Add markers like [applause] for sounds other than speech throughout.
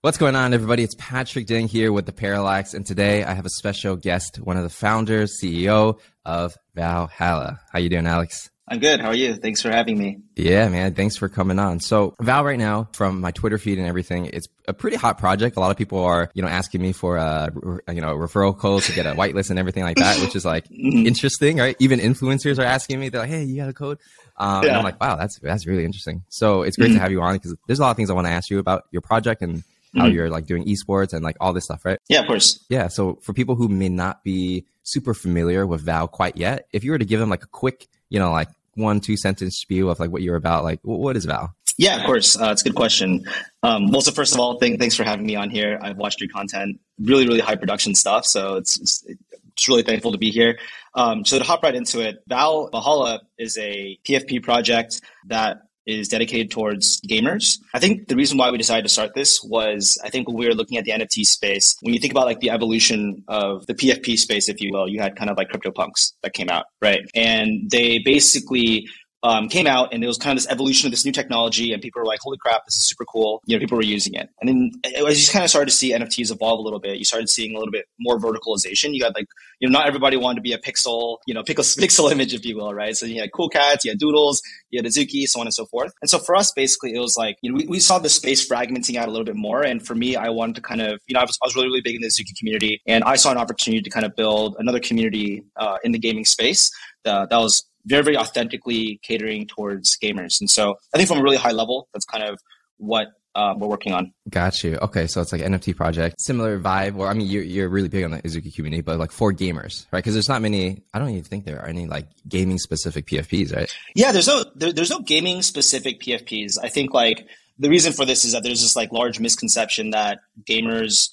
What's going on, everybody? It's Patrick Ding here with The Parallax, and today I have a special guest, one of the founders, CEO of Valhalla. How you doing, Alex? I'm good. How are you? Thanks for having me. Yeah, man. Thanks for coming on. So Val right now, from my Twitter feed and everything, it's a pretty hot project. A lot of people are, you know, asking me for a, you know, a referral code to get a whitelist and everything like that, which is like [laughs] mm-hmm. interesting, right? Even influencers are asking me, they're like, Hey, you got a code? Um, yeah. and I'm like, wow, that's, that's really interesting. So it's great to mm-hmm. have you on because there's a lot of things I want to ask you about your project and how mm-hmm. you're like doing esports and like all this stuff, right? Yeah, of course. Yeah. So for people who may not be super familiar with Val quite yet, if you were to give them like a quick, you know, like one, two sentence spiel of like what you're about, like what is Val? Yeah, of course. Uh, it's a good question. Um, well, so first of all, thanks for having me on here. I've watched your content, really, really high production stuff. So it's, it's, it's really thankful to be here. Um, so to hop right into it, Val Valhalla is a PFP project that is dedicated towards gamers. I think the reason why we decided to start this was I think when we were looking at the NFT space, when you think about like the evolution of the PFP space, if you will, you had kind of like CryptoPunks that came out, right? And they basically um, came out and it was kind of this evolution of this new technology and people were like holy crap this is super cool. You know people were using it. And then as you just kind of started to see nfts evolve a little bit you started seeing a little bit more verticalization. You got like you know not everybody wanted to be a pixel you know pixel, [laughs] pixel image if you will right? So you had cool cats you had doodles you had azuki so on and so forth. And so for us basically it was like you know we, we saw the space fragmenting out a little bit more. And for me i wanted to kind of you know i was, I was really really big in the azuki community and i saw an opportunity to kind of build another community uh, in the gaming space. Uh, that was very, very authentically catering towards gamers. And so I think from a really high level, that's kind of what uh, we're working on. Got you. Okay, so it's like NFT project, similar vibe. Or I mean, you're you're really big on the Azuki community, but like for gamers, right? Because there's not many. I don't even think there are any like gaming specific PFPs, right? Yeah, there's no there, there's no gaming specific PFPs. I think like the reason for this is that there's this like large misconception that gamers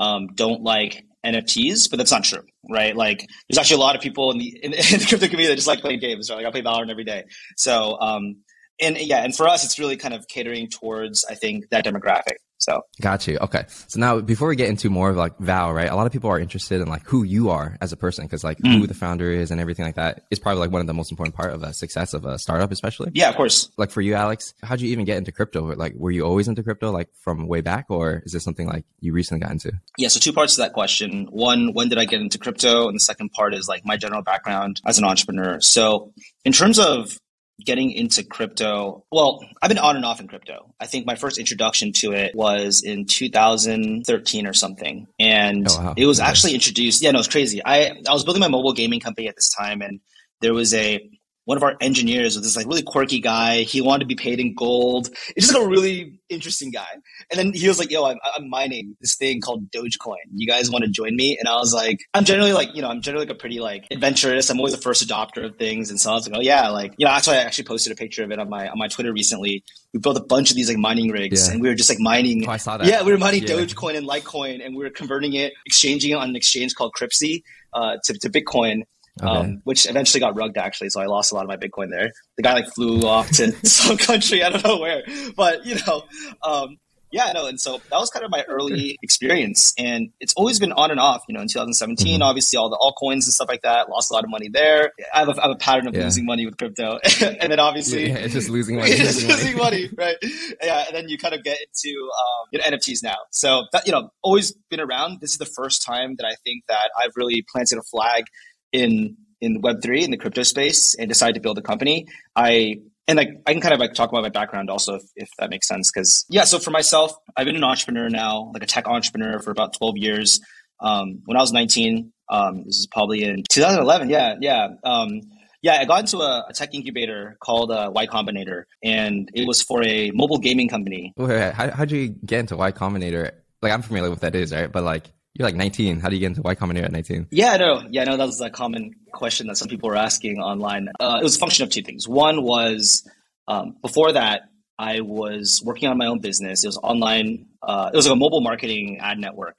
um, don't like NFTs, but that's not true, right? Like, there's actually a lot of people in the in, [laughs] in the crypto community that just like playing games. Right? Like, I play Valorant every day. So, um, and yeah, and for us, it's really kind of catering towards, I think, that demographic. So got you. Okay. So now before we get into more of like Val, right? A lot of people are interested in like who you are as a person because like mm. who the founder is and everything like that is probably like one of the most important part of a success of a startup, especially. Yeah, of course. Like for you, Alex, how'd you even get into crypto? Like, were you always into crypto like from way back or is this something like you recently got into? Yeah. So two parts to that question. One, when did I get into crypto? And the second part is like my general background as an entrepreneur. So in terms of getting into crypto. Well, I've been on and off in crypto. I think my first introduction to it was in 2013 or something. And oh, wow. it was nice. actually introduced. Yeah, no, it's crazy. I, I was building my mobile gaming company at this time and there was a one of our engineers was this like really quirky guy. He wanted to be paid in gold. It's just like a really interesting guy. And then he was like, yo, I'm, I'm mining this thing called Dogecoin. You guys want to join me? And I was like, I'm generally like, you know, I'm generally like a pretty like adventurous. I'm always the first adopter of things. And so I was like, oh yeah, like, you know, that's why I actually posted a picture of it on my, on my Twitter recently. We built a bunch of these like mining rigs yeah. and we were just like mining. Oh, I saw that. Yeah, we were mining yeah. Dogecoin and Litecoin and we were converting it, exchanging it on an exchange called Cryptsy uh, to, to Bitcoin. Okay. Um, which eventually got rugged actually. So I lost a lot of my Bitcoin there. The guy like flew off to [laughs] some country, I don't know where, but you know, um, yeah, no. And so that was kind of my early [laughs] experience. And it's always been on and off, you know, in 2017, mm-hmm. obviously all the altcoins and stuff like that, lost a lot of money there. I have a, I have a pattern of yeah. losing money with crypto. [laughs] and then obviously yeah, it's just losing money. it's losing money, right? Yeah. And then you kind of get into um, you know, NFTs now. So that, you know, always been around. This is the first time that I think that I've really planted a flag in in Web three in the crypto space and decided to build a company, I and like I can kind of like talk about my background also if, if that makes sense because yeah. So for myself, I've been an entrepreneur now, like a tech entrepreneur for about twelve years. Um, when I was nineteen, um, this is probably in 2011. Yeah, yeah. Um, yeah, I got into a, a tech incubator called uh, Y Combinator, and it was for a mobile gaming company. Wait, wait, how how'd you get into Y Combinator? Like, I'm familiar with that is, right? But like, you're like 19. How do you get into Y Combinator at 19? Yeah, no, yeah, no, that was a common question that some people were asking online. Uh, it was a function of two things. One was um, before that, I was working on my own business. It was online. Uh, it was like a mobile marketing ad network.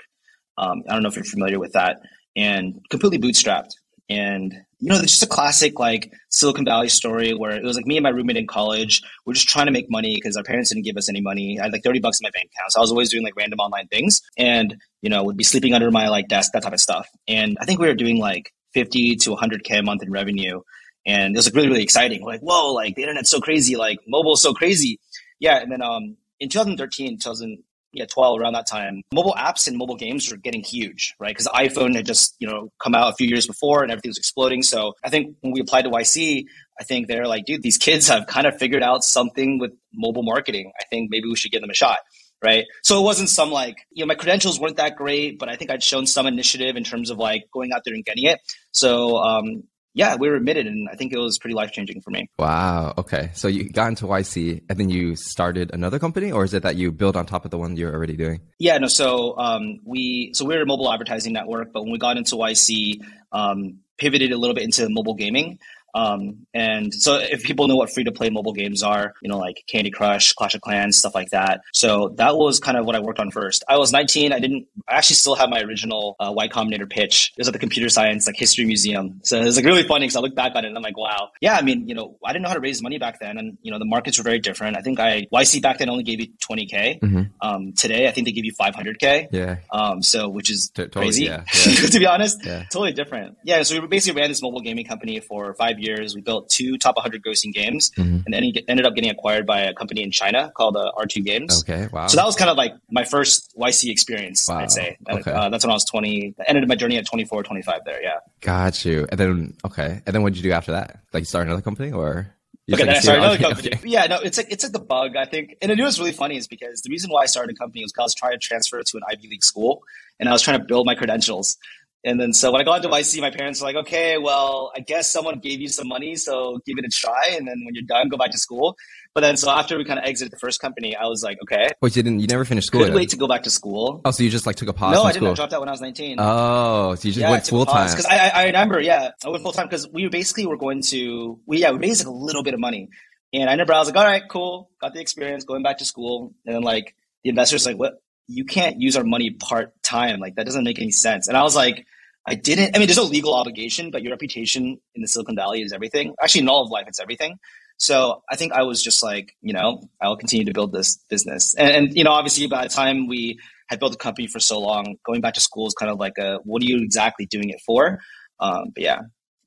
Um, I don't know if you're familiar with that, and completely bootstrapped. And you know, it's just a classic like Silicon Valley story where it was like me and my roommate in college. We're just trying to make money because our parents didn't give us any money. I had like 30 bucks in my bank account. So I was always doing like random online things and, you know, would be sleeping under my like desk, that type of stuff. And I think we were doing like 50 to 100K a month in revenue. And it was like really, really exciting. We're like, whoa, like the internet's so crazy. Like mobile's so crazy. Yeah. And then, um, in 2013, 2000, yeah, 12 around that time, mobile apps and mobile games were getting huge, right? Because the iPhone had just, you know, come out a few years before and everything was exploding. So I think when we applied to YC, I think they're like, dude, these kids have kind of figured out something with mobile marketing. I think maybe we should give them a shot. Right. So it wasn't some like, you know, my credentials weren't that great, but I think I'd shown some initiative in terms of like going out there and getting it. So um, yeah, we were admitted, and I think it was pretty life changing for me. Wow. Okay. So you got into YC, and then you started another company, or is it that you build on top of the one you're already doing? Yeah. No. So um, we so we are a mobile advertising network, but when we got into YC, um, pivoted a little bit into mobile gaming. Um, and so if people know what free to play mobile games are, you know, like Candy Crush, Clash of Clans, stuff like that. So that was kind of what I worked on first. I was 19. I didn't, I actually still have my original uh, Y Combinator pitch. It was at the Computer Science like History Museum. So it was like really funny because I look back on it and I'm like, wow. Yeah, I mean, you know, I didn't know how to raise money back then. And, you know, the markets were very different. I think I, YC back then only gave you 20K. Mm-hmm. Um, today, I think they give you 500K. Yeah. Um, so, which is T- totally, crazy, yeah. Yeah. [laughs] to be honest. Yeah. Totally different. Yeah. So we basically ran this mobile gaming company for five years. We built two top 100 grossing games, mm-hmm. and then he ended up getting acquired by a company in China called uh, R2 Games. Okay, wow. So that was kind of like my first YC experience, wow. I'd say. Okay. Uh, that's when I was 20. I ended my journey at 24, 25 there, yeah. Got you. And then, okay. And then what did you do after that? Like you start another company or? Okay, then I started another [laughs] company. Okay. Yeah, no, it's like it's like the bug, I think. And I knew it was really funny is because the reason why I started a company was because I was trying to transfer to an Ivy League school and I was trying to build my credentials. And then so when I got into YC, my parents were like, okay, well, I guess someone gave you some money, so give it a try. And then when you're done, go back to school. But then so after we kind of exited the first company, I was like, okay. Wait, you didn't, you never finished school? Couldn't wait to go back to school. Oh, so you just like took a pause? No, I didn't. School. I dropped out when I was 19. Oh, so you just yeah, went full time? Because I, I remember, yeah, I went full time because we basically were going to, we, yeah, we raised like a little bit of money. And I remember I was like, all right, cool. Got the experience going back to school. And then like the investors like, what? You can't use our money part time. Like that doesn't make any sense. And I was like, I didn't. I mean, there's no legal obligation, but your reputation in the Silicon Valley is everything. Actually, in all of life, it's everything. So I think I was just like, you know, I'll continue to build this business. And, and, you know, obviously by the time we had built a company for so long, going back to school is kind of like a, what are you exactly doing it for? Um, but yeah.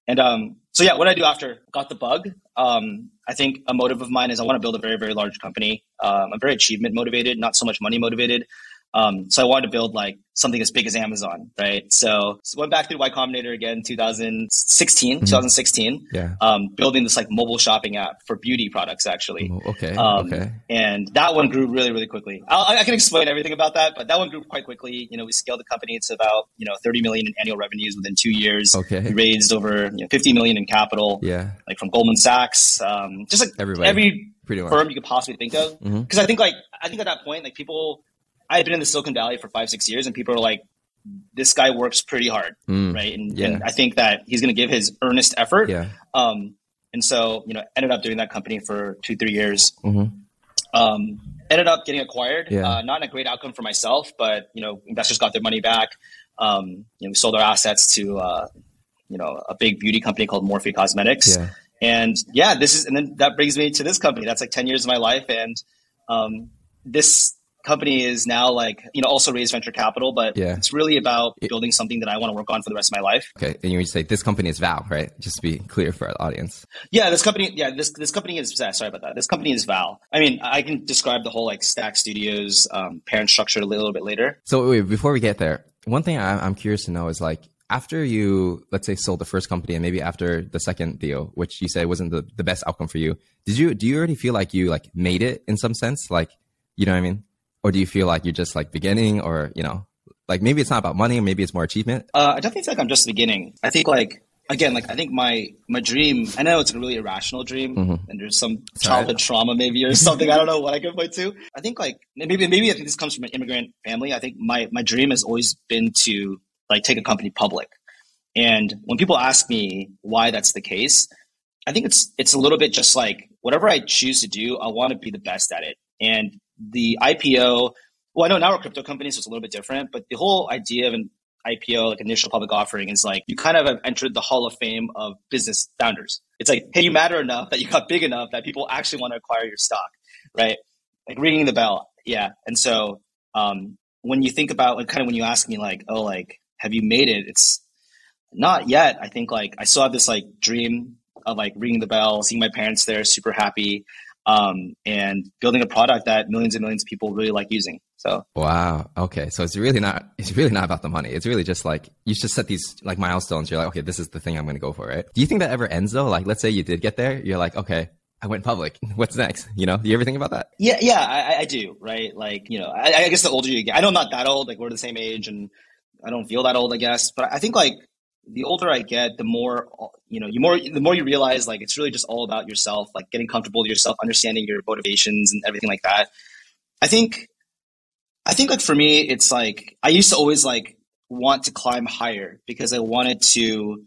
And um, so yeah, what I do after got the bug, um, I think a motive of mine is I want to build a very, very large company. Um, I'm very achievement motivated, not so much money motivated. Um, so I wanted to build like something as big as Amazon, right? So, so went back through Y Combinator again, 2016, mm-hmm. 2016. Yeah. Um, building this like mobile shopping app for beauty products, actually. Oh, okay. Um, okay. And that one grew really, really quickly. I'll, i can explain everything about that, but that one grew quite quickly. You know, we scaled the company to about you know 30 million in annual revenues within two years. Okay. We raised over you know, 50 million in capital. Yeah. Like from Goldman Sachs, um, just like Everybody. every Pretty firm you could possibly think of. Because mm-hmm. I think like I think at that point like people I had been in the Silicon Valley for five, six years, and people are like, this guy works pretty hard, mm, right? And, yeah. and, I think that he's going to give his earnest effort. Yeah. Um, and so, you know, ended up doing that company for two, three years. Mm-hmm. Um, ended up getting acquired. Yeah. Uh, not a great outcome for myself, but you know, investors got their money back. Um, you know, we sold our assets to uh, you know a big beauty company called Morphe Cosmetics. Yeah. And yeah, this is, and then that brings me to this company. That's like ten years of my life, and um, this company is now like you know also raise venture capital but yeah. it's really about building something that i want to work on for the rest of my life. Okay and you say this company is val right? Just to be clear for our audience. Yeah this company yeah this this company is sorry about that. This company is val. I mean i can describe the whole like stack studios um, parent structure a little bit later. So wait, before we get there one thing i'm curious to know is like after you let's say sold the first company and maybe after the second deal which you said wasn't the, the best outcome for you did you do you already feel like you like made it in some sense? Like you know what i mean or do you feel like you're just like beginning or you know like maybe it's not about money maybe it's more achievement? Uh, i definitely feel like i'm just beginning. I think like again like i think my my dream i know it's a really irrational dream mm-hmm. and there's some childhood Sorry. trauma maybe or [laughs] something i don't know what i can point to. I think like maybe maybe i think this comes from an immigrant family. I think my my dream has always been to like take a company public. And when people ask me why that's the case i think it's it's a little bit just like whatever i choose to do i want to be the best at it. And the IPO, well, I know now we're crypto companies, so it's a little bit different, but the whole idea of an IPO, like initial public offering, is like you kind of have entered the hall of fame of business founders. It's like, hey, you matter enough that you got big enough that people actually want to acquire your stock, right? Like ringing the bell. Yeah. And so um, when you think about like kind of when you ask me like, oh, like, have you made it? It's not yet. I think like I still have this like dream of like ringing the bell, seeing my parents there, super happy. Um, and building a product that millions and millions of people really like using. So wow, okay, so it's really not it's really not about the money. It's really just like you just set these like milestones. You're like, okay, this is the thing I'm going to go for, right? Do you think that ever ends though? Like, let's say you did get there, you're like, okay, I went public. [laughs] What's next? You know, do you ever think about that? Yeah, yeah, I, I do. Right, like you know, I, I, guess the older you get, I know I'm not that old. Like we're the same age, and I don't feel that old, I guess. But I think like the older I get, the more you know, you more the more you realize like it's really just all about yourself, like getting comfortable with yourself, understanding your motivations and everything like that. I think, I think like for me, it's like I used to always like want to climb higher because I wanted to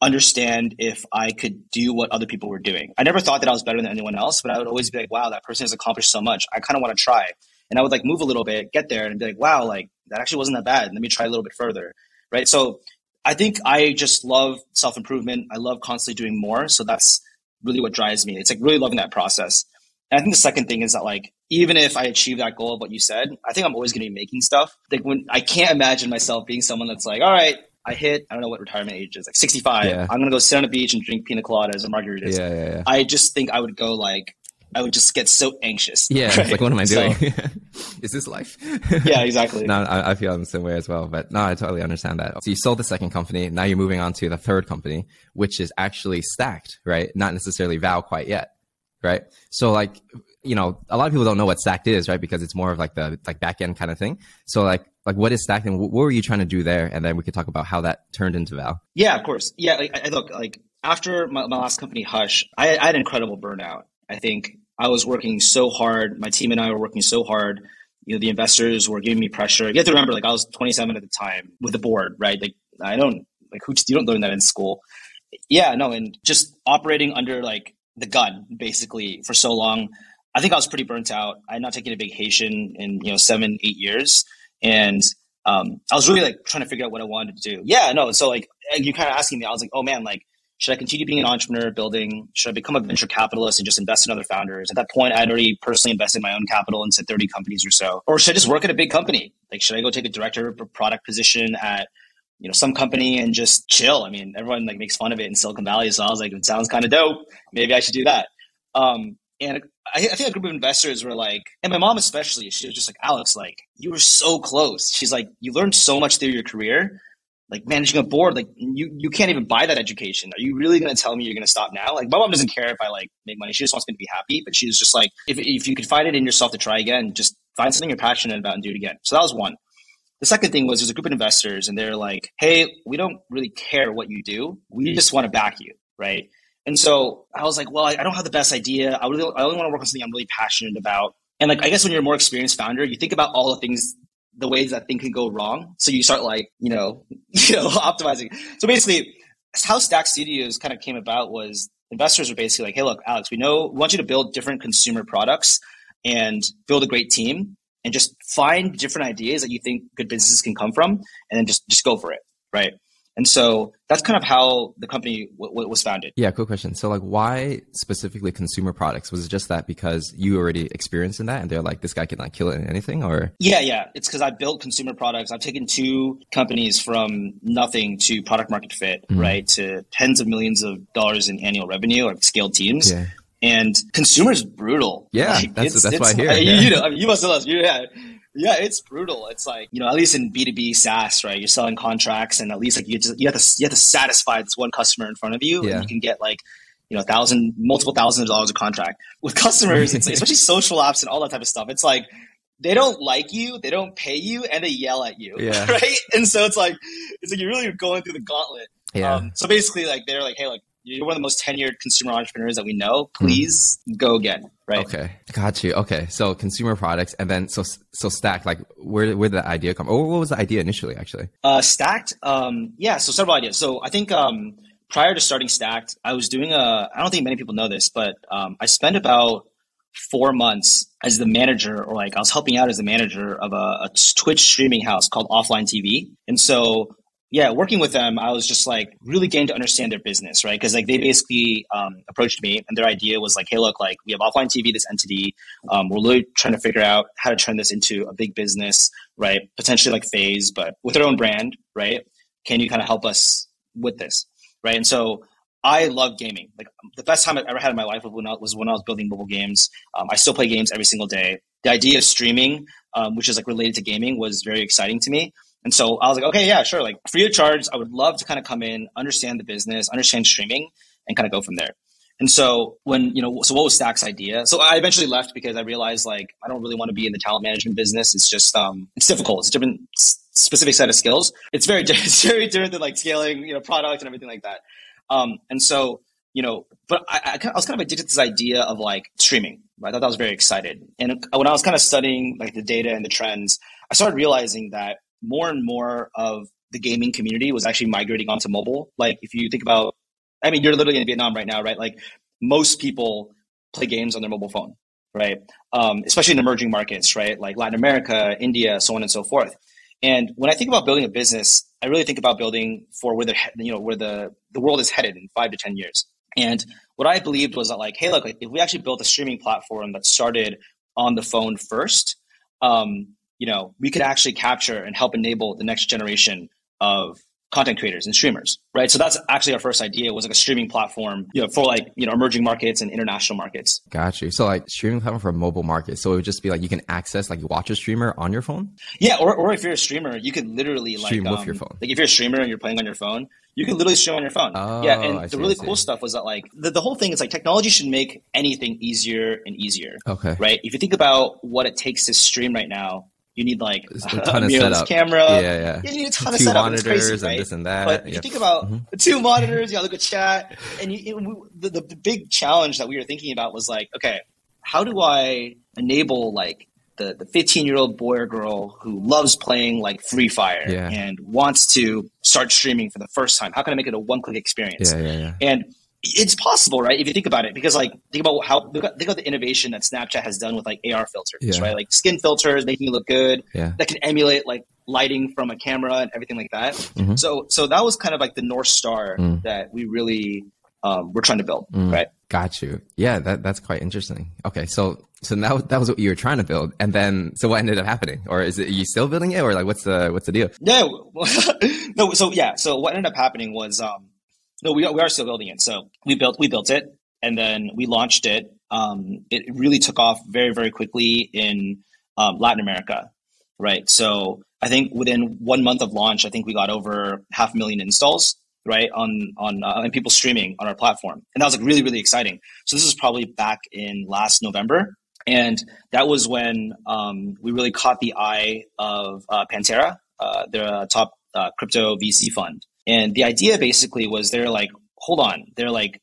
understand if I could do what other people were doing. I never thought that I was better than anyone else, but I would always be like, wow, that person has accomplished so much. I kind of want to try. And I would like move a little bit, get there and be like, wow, like that actually wasn't that bad. Let me try a little bit further. Right. So I think I just love self improvement. I love constantly doing more. So that's really what drives me. It's like really loving that process. And I think the second thing is that like even if I achieve that goal of what you said, I think I'm always going to be making stuff. Like when I can't imagine myself being someone that's like, all right, I hit, I don't know what retirement age is, like 65. Yeah. I'm going to go sit on a beach and drink pina coladas and margaritas. Yeah, yeah, yeah. I just think I would go like, I would just get so anxious. Yeah, [laughs] right? like what am I doing? So, [laughs] is this life? [laughs] yeah, exactly. no, I, I, feel the same way as well. But no, I totally understand that. So you sold the second company. Now you're moving on to the third company, which is actually stacked, right? Not necessarily Val quite yet, right? So like, you know, a lot of people don't know what stacked is, right? Because it's more of like the like back end kind of thing. So like, like what is stacked and what were you trying to do there? And then we could talk about how that turned into Val. Yeah, of course. Yeah, like, I, look, like after my, my last company, Hush, I, I had incredible burnout. I think I was working so hard. My team and I were working so hard. You know, the investors were giving me pressure. You have to remember, like I was 27 at the time with the board, right? Like I don't like who you don't learn that in school. Yeah, no, and just operating under like the gun basically for so long. I think I was pretty burnt out. I had not taken a vacation in you know seven, eight years, and um, I was really like trying to figure out what I wanted to do. Yeah, no. So like you kind of asking me, I was like, oh man, like should I continue being an entrepreneur building? Should I become a venture capitalist and just invest in other founders? At that point, I had already personally invested my own capital into 30 companies or so. Or should I just work at a big company? Like, should I go take a director of product position at you know some company and just chill? I mean, everyone like makes fun of it in Silicon Valley, so I was like, it sounds kind of dope. Maybe I should do that. Um, and I, I, think a group of investors were like, and my mom especially, she was just like, Alex, like you were so close. She's like, you learned so much through your career like managing a board, like you you can't even buy that education. Are you really going to tell me you're going to stop now? Like my mom doesn't care if I like make money. She just wants me to be happy. But she's just like, if if you could find it in yourself to try again, just find something you're passionate about and do it again. So that was one. The second thing was there's a group of investors and they're like, hey, we don't really care what you do. We just want to back you, right? And so I was like, well, I, don't have the best idea. I really, I only want to work on something I'm really passionate about. And like, I guess when you're a more experienced founder, you think about all the things the ways that thing can go wrong. So you start like, you know, [laughs] you know, optimizing. So basically how Stack Studios kind of came about was investors were basically like, hey, look, Alex, we know we want you to build different consumer products and build a great team and just find different ideas that you think good businesses can come from and then just just go for it. Right. And so that's kind of how the company w- w- was founded. Yeah, cool question. So, like, why specifically consumer products? Was it just that because you already experienced in that, and they're like, this guy can like kill it in anything, or? Yeah, yeah. It's because I built consumer products. I've taken two companies from nothing to product market fit, mm-hmm. right, to tens of millions of dollars in annual revenue. I've scaled teams. Yeah. And consumers brutal. Yeah, like, that's, that's why I hear. [laughs] Yeah. You, know, I mean, you must have. Yeah, yeah, it's brutal. It's like you know, at least in B two B SaaS, right? You're selling contracts, and at least like you just you have to you have to satisfy this one customer in front of you, yeah. and you can get like you know, thousand, multiple thousands of dollars a contract with customers, it's, especially [laughs] social apps and all that type of stuff. It's like they don't like you, they don't pay you, and they yell at you, yeah. [laughs] right? And so it's like it's like you're really going through the gauntlet. Yeah. Um, so basically, like they're like, hey, like you're one of the most tenured consumer entrepreneurs that we know. Hmm. Please mm. go again. Right. Okay. Got you. Okay. So consumer products and then so so stacked, like where where did the idea come? Or what was the idea initially actually? Uh stacked, um, yeah, so several ideas. So I think um prior to starting Stacked, I was doing a I don't think many people know this, but um, I spent about four months as the manager or like I was helping out as the manager of a, a Twitch streaming house called Offline TV. And so yeah, working with them, I was just like really getting to understand their business, right? Because like they basically um, approached me, and their idea was like, "Hey, look, like we have offline TV, this entity. Um, we're really trying to figure out how to turn this into a big business, right? Potentially like FaZe, but with their own brand, right? Can you kind of help us with this, right?" And so I love gaming. Like the best time I've ever had in my life was when I was when I was building mobile games. Um, I still play games every single day. The idea of streaming, um, which is like related to gaming, was very exciting to me. And so I was like, okay, yeah, sure. Like free of charge, I would love to kind of come in, understand the business, understand streaming, and kind of go from there. And so when, you know, so what was Stack's idea? So I eventually left because I realized like I don't really want to be in the talent management business. It's just um it's difficult. It's a different specific set of skills. It's very [laughs] it's very different than like scaling, you know, product and everything like that. Um and so, you know, but I, I, I was kind of addicted to this idea of like streaming. I thought that was very excited. And when I was kind of studying like the data and the trends, I started realizing that more and more of the gaming community was actually migrating onto mobile. Like if you think about, I mean, you're literally in Vietnam right now, right? Like most people play games on their mobile phone, right? Um, especially in emerging markets, right? Like Latin America, India, so on and so forth. And when I think about building a business, I really think about building for where the you know where the the world is headed in five to ten years. And what I believed was that like, hey, look, if we actually built a streaming platform that started on the phone first, um, you know, we could actually capture and help enable the next generation of content creators and streamers, right? So that's actually our first idea was like a streaming platform, you know, for like, you know, emerging markets and international markets. Got you. So like streaming platform for mobile markets. So it would just be like you can access like watch a streamer on your phone? Yeah, or, or if you're a streamer, you could literally like stream um, with your phone. Like if you're a streamer and you're playing on your phone, you can literally stream on your phone. Oh, yeah, and I the see, really cool stuff was that like the, the whole thing is like technology should make anything easier and easier. Okay. Right? If you think about what it takes to stream right now, you need like There's [laughs] a ton of setup. camera. Yeah, yeah. You need a ton of Two setup. It's monitors crazy, right? and this and that. But if you think about Mhm. two monitors, you got to look at chat, and you, it, we- the, the the big challenge that we were thinking about was like, okay, how do I enable like the the 15 year old boy or girl who loves playing like Free Fire Yeah. and wants to start streaming for the first time? How can I make it a one click experience? Yeah, yeah, yeah. And it's possible, right? If you think about it, because like think about how think about the innovation that Snapchat has done with like AR filters, Yeah. right? Like skin filters, making you look good, Yeah. that can emulate like lighting from a camera and everything like that. Mhm. So so that was kind of like the north star Mm. that we really um, were trying to build, Mm. right? Got you. Yeah, that that's quite interesting. Okay, so so now that was what you were trying to build, and then so what ended up happening, or is it are you still building it, or like what's the what's the deal? Yeah. [laughs] no. So yeah. So what ended up happening was, um, no, we are, we are still building it. So we built we built it, and then we launched it. Um, it really took off very very quickly in um, Latin America, right? So I think within one month of launch, I think we got over half a million installs, right, on on uh, and people streaming on our platform, and that was like really really exciting. So this was probably back in last November, and that was when um, we really caught the eye of uh, Pantera. Uh, they're top uh, crypto VC fund, and the idea basically was they're like, hold on, they're like,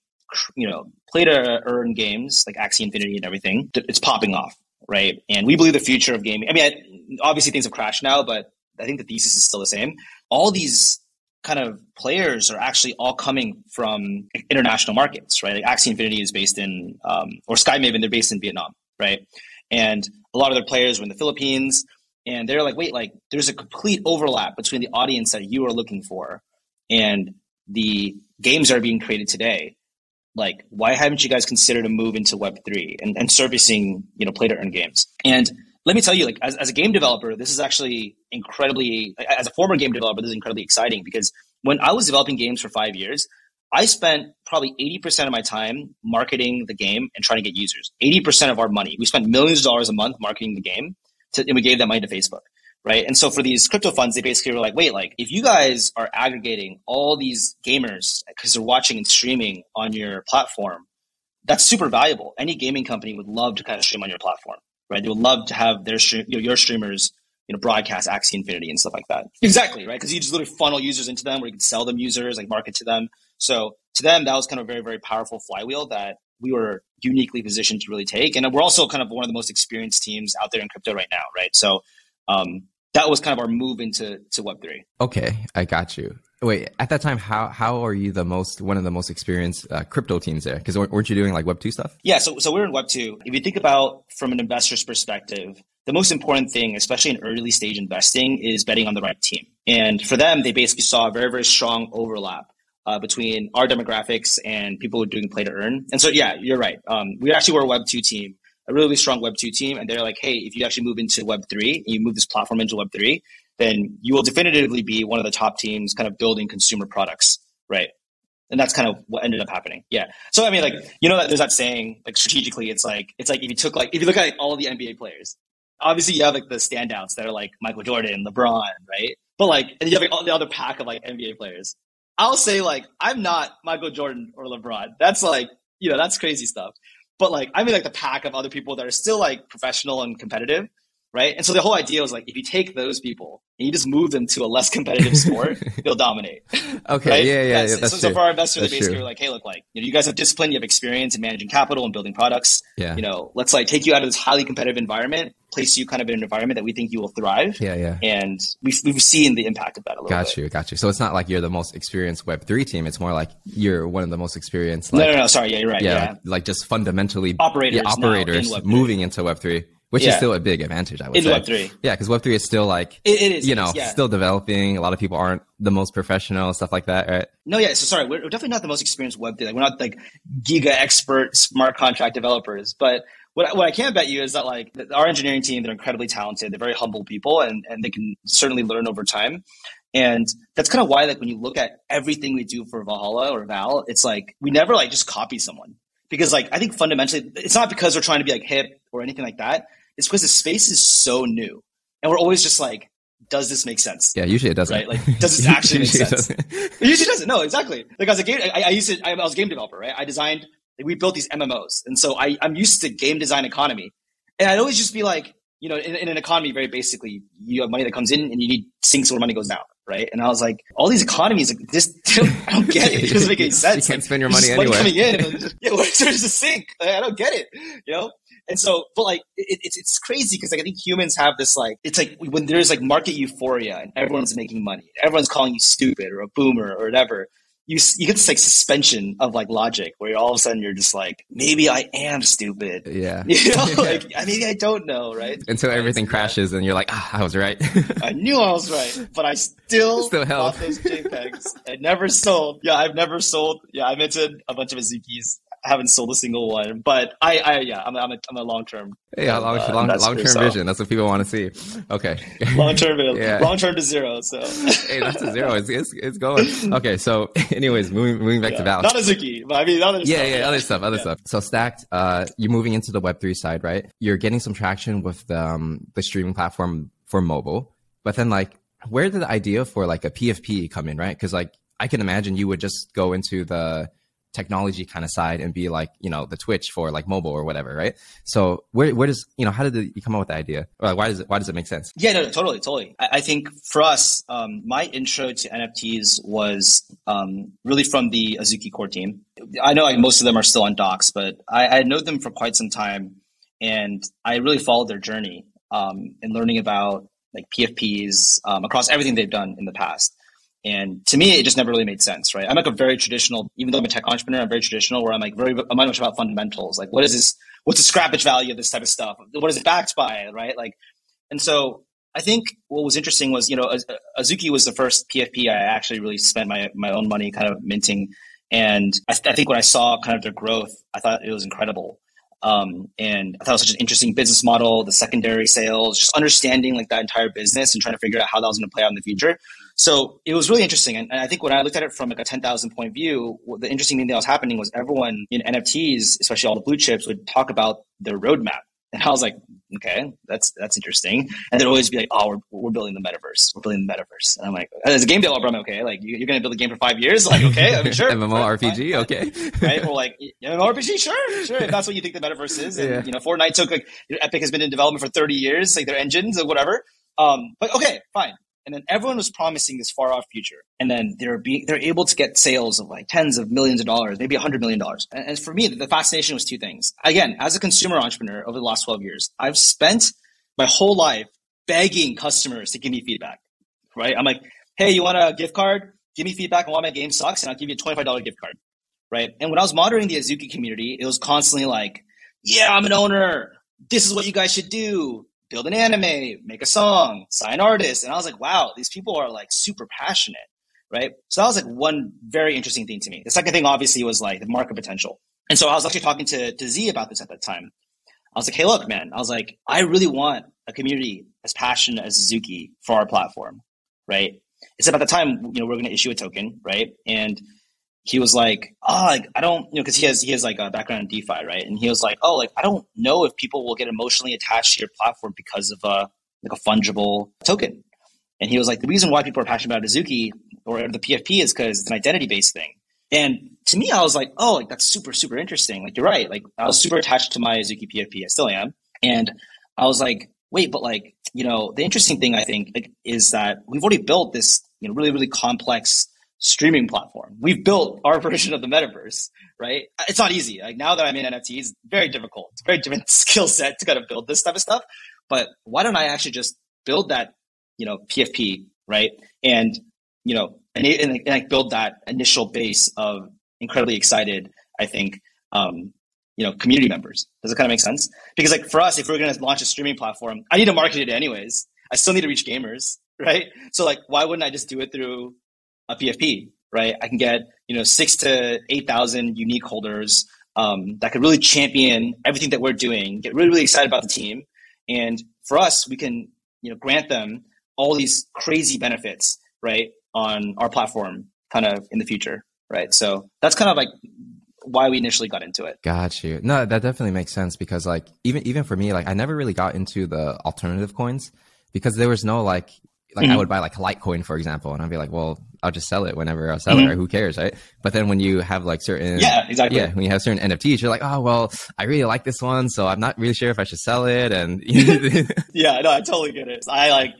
you know, play to earn games like Axie Infinity and everything. It's popping off, right? And we believe the future of gaming. I mean, obviously things have crashed now, but I think the thesis is still the same. All these kind of players are actually all coming from international markets, right? Like Axie Infinity is based in, um, or Sky Mavis, they're based in Vietnam, right? And a lot of their players were in the Philippines, and they're like, wait, like there's a complete overlap between the audience that you are looking for and the games are being created today. Like, why haven't you guys considered a move into Web three and, and servicing, you know, play to earn games? And let me tell you, like, as, as a game developer, this is actually incredibly, as a former game developer, this is incredibly exciting because when I was developing games for five years, I spent probably 80% of my time marketing the game and trying to get users. 80% of our money. We spent millions of dollars a month marketing the game to, and we gave that money to Facebook. Right. And so for these crypto funds, they basically were like, wait, like if you guys are aggregating all these gamers because they're watching and streaming on your platform, that's super valuable. Any gaming company would love to kind of stream on your platform, right? They would love to have their stream, you know, your streamers, you know, broadcast Axie Infinity and stuff like that. Exactly, right? Because you just literally funnel users into them, where you can sell them users, like market to them. So to them, that was kind of a very, very powerful flywheel that we were uniquely positioned to really take. And we're also kind of one of the most experienced teams out there in crypto right now, right? So um, that was kind of our move into to Web three. Okay, I got you. Wait, at that time, how how are you the most one of the most experienced uh, crypto teams there? Because weren't you doing like Web two stuff? Yeah, so so we're in Web two. If you think about from an investor's perspective, the most important thing, especially in early stage investing, is betting on the right team. And for them, they basically saw a very very strong overlap uh, between our demographics and people who are doing play to earn. And so yeah, you're right. Um, we actually were a Web two team, a really strong Web two team, and they're like, hey, if you actually move into Web three, and you move this platform into Web three, then you will definitively be one of the top teams, kind of building consumer products, right? and that's kind of what ended up happening. Yeah. So I mean, like you know, that there's that saying, like strategically, it's like it's like if you took like if you look at like, all the NBA players, obviously you have like the standouts that are like Michael Jordan, LeBron, right? But like, and you have like all the other pack of like NBA players. I'll say like I'm not Michael Jordan or LeBron. That's like you know that's crazy stuff. But like I mean like the pack of other people that are still like professional and competitive, right? And so the whole idea was like, if you take those people and you just move them to a less competitive sport, [laughs] they'll dominate. Okay, right? yeah, yeah, that's, yeah. That's so, so for our investor, they basically true. were like, hey, look, like you, know, you guys have discipline, you have experience in managing capital and building products. Yeah. You know, let's like take you out of this highly competitive environment, place you kind of in an environment that we think you will thrive. Yeah, yeah. And we've, we've seen the impact of that a little got bit. you, got you. So it's not like you're the most experienced Web3 team. It's more like you're one of the most experienced. Like, no, no, no, sorry. Yeah, you're right. Yeah, yeah. Like, like, just fundamentally. Operators. Yeah, operators in moving into Web3 which yeah. is still a big advantage, I would in say. Web3. Yeah, because Web3 is still like, it, it is, you know, yeah. still developing. A lot of people aren't the most professional, stuff like that, right? No, yeah. So sorry, we're definitely not the most experienced Web3. Like, we're not like giga expert smart contract developers. But what, what I can bet you is that like our engineering team, they're incredibly talented. They're very humble people and, and they can certainly learn over time. And that's kind of why, like, when you look at everything we do for Valhalla or Val, it's like we never like just copy someone because, like, I think fundamentally, it's not because we're trying to be like hip or anything like that. It's because the space is so new, and we're always just like, does this make sense? Yeah, usually it doesn't. Right, like, does this [laughs] actually make sense? doesn't. [laughs] It usually doesn't. No, exactly. Like as a game, I, I used to. I, I was a game developer, right? I designed. Like, we built these MMOs, and so I, I'm used to game design economy, and I'd always just be like, you know, in, in an economy, very basically, you have money that comes in, and you need sinks where money goes out, right? And I was like, all these economies, like this, [laughs] I don't get it. It doesn't make any sense. You can't Like, spend your money just anywhere. coming in, yeah, where's a sink? Like, I don't get it, you know. And so, but like, it, it's it's crazy because like I think humans have this like it's like when there's like market euphoria and everyone's making money, everyone's calling you stupid or a boomer or whatever. You you get this like suspension of like logic where all of a sudden you're just like maybe I am stupid, Yeah. [laughs] you know? [laughs] like I- maybe I don't know, right? Until everything crashes and you're like, ah, I was right. [laughs] I knew I was right, but I still, Still held. bought those JPEGs. I never sold. Yeah, I've never sold. Yeah, I minted a bunch of Azukis. Haven't sold a single one, but I, I yeah, I'm, a- I'm a, I'm a long term, yeah, long, Uh, long, long term so. vision. That's what people want to see. Okay. [laughs] long term, Yeah. long term to zero. So [laughs] hey, that's a zero. It's, it's, it's going. Okay. So [laughs] anyways, moving, moving back Yeah. to Val. not Azuki, but I mean other yeah, stuff, yeah, other stuff, other Yeah. stuff. So stacked, uh, you're moving into the Web three side, right? You're getting some traction with the, um, the streaming platform for mobile, but then like, where did the idea for like a PFP come in, right? Because like, I can imagine you would just go into the technology kind of side and be like, you know, the Twitch for like mobile or whatever, right? So where, where does, you know, how did the, you come up with the idea? Or like, why does it, why does it make sense? Yeah, no, totally, totally. I, I think for us, um, my intro to NFTs was um, really from the Azuki core team. I know like, most of them are still undoxxed, but I, I know them for quite some time, and I really followed their journey um, in learning about like PFPs um, across everything they've done in the past. And to me, it just never really made sense, right? I'm like a very traditional, even though I'm a tech entrepreneur, I'm very traditional where I'm like very, I'm not much about fundamentals. Like, what is this? What's the scrappage value of this type of stuff? What is it backed by, right? Like, and so I think what was interesting was, you know, Azuki was the first PFP I actually really spent my, my own money kind of minting. And I, th- I think when I saw kind of their growth, I thought it was incredible. Um, and I thought it was such an interesting business model, the secondary sales, just understanding like that entire business and trying to figure out how that was going to play out in the future. So it was really interesting. And, I think when I looked at it from like a 10,000 point view, the interesting thing that was happening was everyone in NFTs, especially all the blue chips, would talk about their roadmap. And I was like, okay, that's that's interesting. And they'd always be like, oh, we're, we're building the metaverse. We're building the metaverse. And I'm like, as a game developer, I'm okay. Like, you, you're going to build a game for five years? Like, okay, I mean, sure. [laughs] MMORPG, okay. [laughs] right? Or like MMORPG, sure, sure. If that's what you think the metaverse is, and Yeah. you know, Fortnite took like Epic has been in development for 30 years, like their engines or whatever. Um, but okay, fine. And then everyone was promising this far off future, and then they're being they're able to get sales of like tens of millions of dollars, maybe a hundred million dollars. And, and for me, the fascination was two things. Again, as a consumer entrepreneur over the last 12 years, I've spent my whole life begging customers to give me feedback. Right? I'm like, hey, you want a gift card? Give me feedback on why my game sucks, and I'll give you a $25 gift card right? And when I was monitoring the Azuki community, it was constantly like, yeah, I'm an owner. This is what you guys should do. Build an anime, make a song, sign artists. And I was like, wow, these people are like super passionate, right? So that was like one very interesting thing to me. The second thing obviously was like the market potential. And so I was actually talking to, to Z about this at that time. I was like, hey, look, man, I was like, I really want a community as passionate as Azuki for our platform, right? Except at the time, you know, we are going to issue a token, right? And he was like, oh, like I don't, you know, because he has he has like a background in DeFi, right? And he was like, oh, like I don't know if people will get emotionally attached to your platform because of a like a fungible token. And he was like, the reason why people are passionate about Azuki or the PFP is because it's an identity based thing. And to me, I was like, oh, like that's super super interesting. Like you're right. Like I was super attached to my Azuki PFP. I still am. And I was like, wait, but like you know, the interesting thing I think like, is that we've already built this you know really really complex streaming platform. We've built our [laughs] version of the metaverse, right? It's not easy. Like now that I'm in NFTs, it's very difficult. It's a very different [laughs] skill set to kind of build this type of stuff. But why don't I actually just build that, you know, PFP, right? And, you know, and, and, and like build that initial base of incredibly excited, I think, um, you know, community members. Does it kind of make sense? Because like for us, if we're going to launch a streaming platform, I need to market it anyways. I still need to reach gamers, [laughs] right? So like, why wouldn't I just do it through a PFP, right? I can get you know six to eight thousand unique holders um, that could really champion everything that we're doing, get really really excited about the team, and for us, we can you know grant them all these crazy benefits, right, on our platform, kind of in the future, right? So that's kind of like why we initially got into it. Got you. No, that definitely makes sense because like even even for me, like I never really got into the alternative coins because there was no like like mm-hmm. I would buy like Litecoin, for example, and I'd be like, well, I'll just sell it whenever I sell mm-hmm. it, or who cares, right? But then when you have like certain, yeah, exactly, yeah, when you have certain NFTs, you're like, oh, well, I really like this one, so I'm not really sure if I should sell it, and [laughs] yeah, no, I totally get it. I like.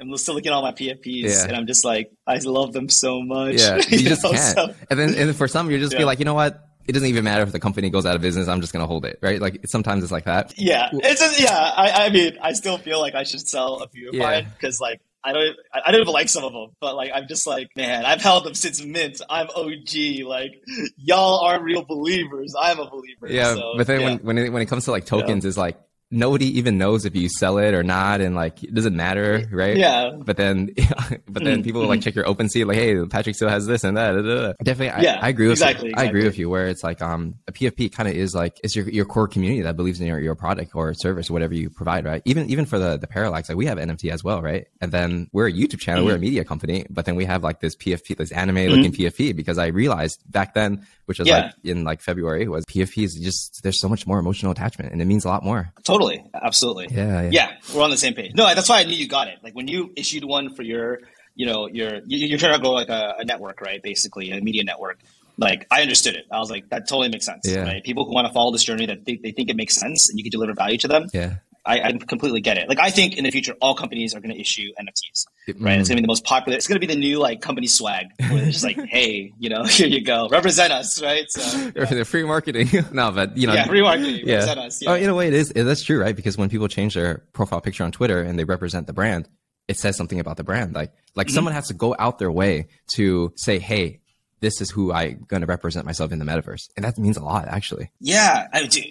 I'm still looking at all my PFPs, yeah. and I'm just like, I love them so much. Yeah, [laughs] you, you just know? can't. So, and then, and for some, you're just yeah. be like, you know what? it doesn't even matter if the company goes out of business. I'm just going to hold it, right? Like sometimes it's like that. Yeah, it's just, yeah. I, I mean, I still feel like I should sell a few of yeah. mine because like I don't I don't even like some of them, but like I'm just like, man, I've held them since mint. I'm OG. Like y'all aren't real believers. I'm a believer. Yeah, so, but then yeah. when when it, when it comes to like tokens, yeah. is like nobody even knows if you sell it or not, and like it doesn't matter, right? Yeah. But then, [laughs] but then mm-hmm. people like check your OpenSea like, hey, Patrick still has this and that. Definitely, I, yeah, I agree with exactly, you. Exactly. I agree with you. Where it's like, um, a PFP kind of is like it's your your core community that believes in your, your product or service, or whatever you provide, right? Even even for the the Parallax, like we have NFT as well, right? And then we're a YouTube channel, mm-hmm. we're a media company, but then we have like this PFP, this anime looking mm-hmm. PFP, because I realized back then, which was yeah. like in like February, was PFP is just there's so much more emotional attachment, and it means a lot more. Totally, absolutely. Yeah, yeah, yeah. We're on the same page. No, that's why I knew you got it. Like when you issued one for your, you know, your you're trying to go like a, a network, right? Basically, a media network. Like I understood it. I was like, that totally makes sense. Yeah. Right? People who want to follow this journey that they, they think it makes sense and you can deliver value to them. Yeah. I, I, completely get it. Like I think in the future, all companies are going to issue NFTs, right? Mm. It's going to be the most popular. It's going to be the new like company swag, where it's just like, [laughs] hey, you know, [laughs] here you go, represent us, right? So [laughs] yeah. the free marketing. no, but you know, yeah, free marketing. Yeah. Represent us. Yeah. Oh, in a way, it is. That's true, right? Because when people change their profile picture on Twitter and they represent the brand, it says something about the brand. Like, like mm-hmm. someone has to go out their way to say, hey, this is who I'm going to represent myself in the metaverse, and that means a lot, actually. Yeah, I do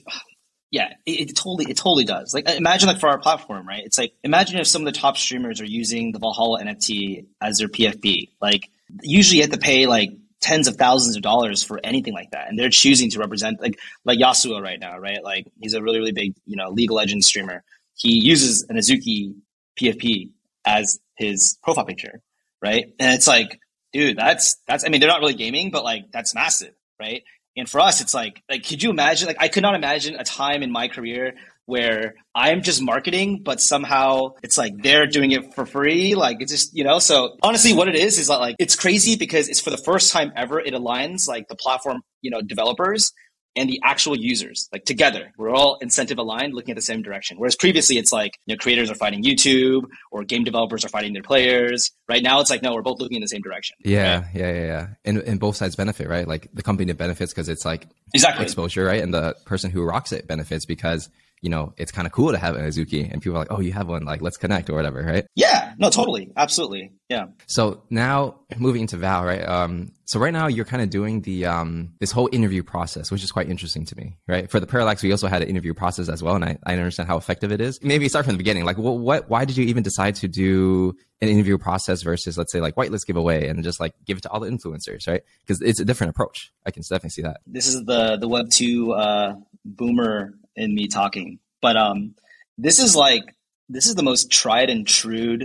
yeah, it, it, totally it totally does. Like uh, imagine like for our platform, right? It's like imagine if some of the top streamers are using the Valhalla NFT as their PFP. Like usually you have to pay like tens of thousands of dollars for anything like that, and they're choosing to represent like like Yassuo right now, right? Like he's a really really big you know League of Legends streamer. He uses an Azuki PFP as his profile picture, right? And it's like, dude, that's that's I mean they're not really gaming, but like that's massive, right? And for us, it's like, like, could you imagine? Like, I could not imagine a time in my career where I'm just marketing, but somehow it's like they're doing it for free. Like it's just, you know, so honestly, what it is is like, it's crazy because it's for the first time ever, it aligns like the platform, you know, developers and the actual users like together we're all incentive aligned looking at the same direction whereas previously it's like you know creators are fighting youtube or game developers are fighting their players right now it's like no we're both looking in the same direction yeah right? yeah yeah yeah and, and both sides benefit right like the company benefits because it's like exactly exposure right and the person who rocks it benefits because you know, it's kind of cool to have an Azuki and people are like, oh, you have one, like, let's connect or whatever, right? Yeah, no, totally. Absolutely. Yeah. So now moving into Val, right? Um, so right now you're kind of doing the, um, this whole interview process, which is quite interesting to me, right? For the Parallax, we also had an interview process as well. And I, I understand how effective it is. Maybe start from the beginning. Like, well, what, why did you even decide to do an interview process versus, let's say, like whitelist giveaway and just like give it to all the influencers, right? Because it's a different approach. I can definitely see that. This is the, the Web 2, uh, boomer in me talking. But um, this is like this is the most tried and true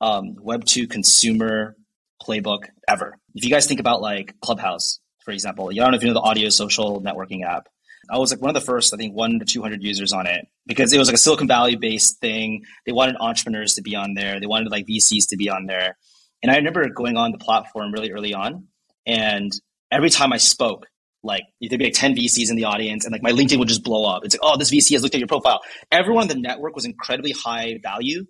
um, Web two consumer playbook ever. If you guys think about like Clubhouse, for example. I don't know if you know the audio social networking app. I was like one of the first, I think, one to 200 users on it because it was like a Silicon Valley based thing. They wanted entrepreneurs to be on there, they wanted like VCs to be on there. And I remember going on the platform really early on. And every time I spoke, like there'd be like 10 VCs in the audience and like my LinkedIn would just blow up. It's like, oh, this VC has looked at your profile. Everyone in the network was incredibly high value.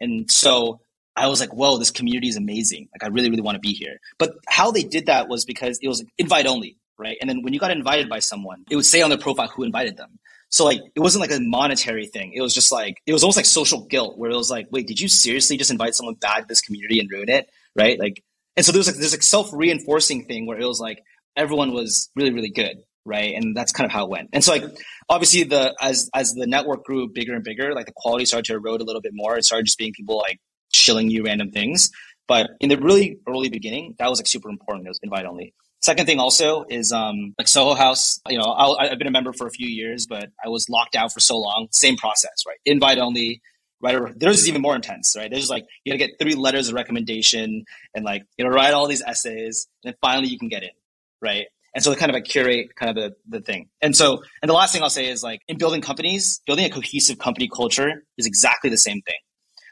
And so I was like, whoa, this community is amazing. Like I really, really want to be here. But how they did that was because it was invite only, right? And then when you got invited by someone, it would say on their profile who invited them. So like it wasn't like a monetary thing. It was just like it was almost like social guilt where it was like, wait, did you seriously just invite someone back to this community and ruin it? Right? Like and so there was like this like self-reinforcing thing where it was like everyone was really, really good. Right. And that's kind of how it went. And so like obviously the as as the network grew bigger and bigger, like the quality started to erode a little bit more. It started just being people like shilling you random things. But in the really early beginning, that was like super important. It was invite only. Second thing also is um, like Soho House. You know, i have been a member for a few years, but I was locked out for so long. Same process, right? Invite only. Right, theirs is even more intense, right? There's like you gotta get three letters of recommendation and like you know write all these essays, and then finally you can get in, right? And so they kind of a curate kind of the, the thing. And so, and the last thing I'll say is like in building companies, building a cohesive company culture is exactly the same thing.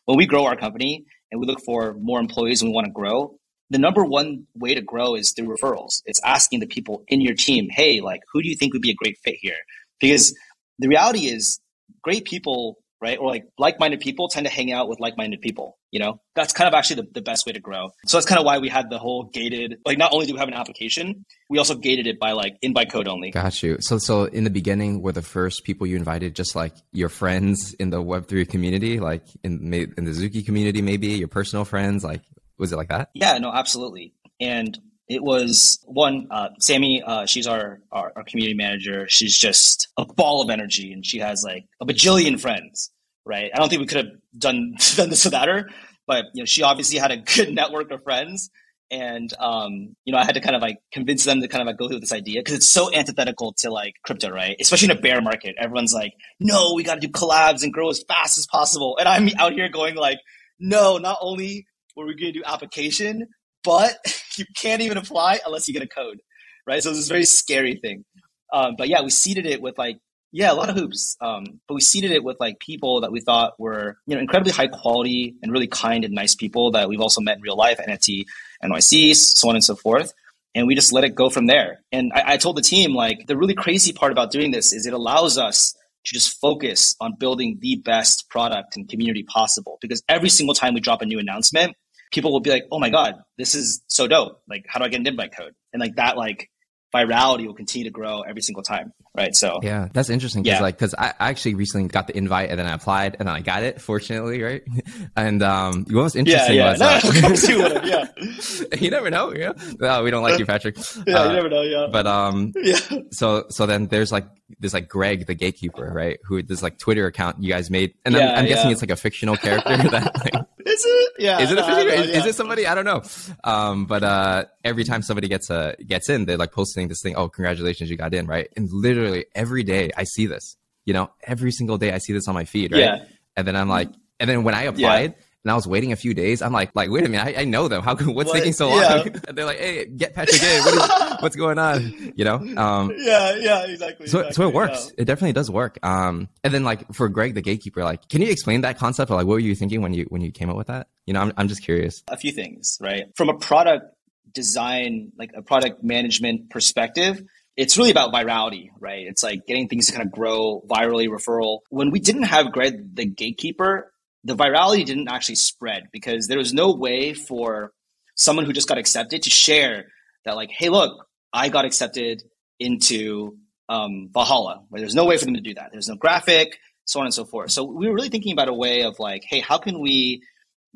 When we grow our company and we look for more employees and we want to grow, the number one way to grow is through referrals. It's asking the people in your team, hey, like, who do you think would be a great fit here? Because the reality is, great people, right, or like like-minded people tend to hang out with like-minded people. You know, that's kind of actually the, the best way to grow. So that's kind of why we had the whole gated. Like, not only do we have an application, we also gated it by like invite code only. Got you. So, so in the beginning, were the first people you invited just like your friends in the Web three community, like in in the Azuki community, maybe your personal friends, like was it like that? Yeah, no, absolutely. And it was one uh, sammy uh, she's our, our, our community manager. She's just a ball of energy and she has like a bajillion friends right? I don't think we could have done [laughs] done this without her but you know she obviously had a good network of friends and um, you know i had to kind of like convince them to kind of like go through this idea because it's so antithetical to like crypto right? Especially in a bear market. Everyone's like no we got to do collabs and grow as fast as possible. And i'm out here going like no not only we're going to do application, but you can't even apply unless you get a code, right? So it's this very scary thing. Um, but yeah, we seeded it with like yeah, a lot of hoops. Um, but we seeded it with like people that we thought were, you know, incredibly high quality and really kind and nice people that we've also met in real life, NFT, NYC, so on and so forth. And we just let it go from there. And I, I told the team, like, the really crazy part about doing this is it allows us to just focus on building the best product and community possible. Because every single time we drop a new announcement, people will be like, "Oh my god, this is so dope! Like, how do I get an invite code?" And like that, like virality will continue to grow every single time, right? So yeah, that's interesting because yeah. like because I actually recently got the invite and then I applied and then I got it, fortunately, right? [laughs] And um, what was interesting yeah, yeah. was no, uh, [laughs] yeah, [laughs] you never know, yeah. No, we don't like you, Patrick. yeah, uh, you never know, yeah. But um, yeah. So so then there's like this like Greg the gatekeeper, right? Who this like Twitter account you guys made, and I'm, I'm guessing it's like a fictional character [laughs] that like is it? Yeah. Is it official? Is, yeah. is, it somebody? I don't know. Um, but uh, every time somebody gets a gets in, they're like posting this thing. Oh, congratulations, you got in, right? And literally every day I see this. You know, every single day I see this on my feed, right? Yeah. And then I'm like, and then when I applied. Yeah and I was waiting a few days. I'm like, like, wait a minute, I, I know them. How what's what? taking so long? Yeah. and [laughs] they're like, hey, get Patrick in. What is, [laughs] what's going on? You know? Um, yeah, yeah, exactly. So, exactly, so it works. Yeah. It definitely does work. Um, and then like for Greg, the gatekeeper, like, can you explain that concept or like what were you thinking when you when you came up with that? You know, I'm I'm just curious. A few things, right? From a product design, like a product management perspective, it's really about virality, right? It's like getting things to kind of grow virally, referral. When we didn't have Greg the gatekeeper, the virality didn't actually spread because there was no way for someone who just got accepted to share that like hey look i got accepted into um, valhalla where there's no way for them to do that. There's no graphic so on and so forth. So we were really thinking about a way of like hey how can we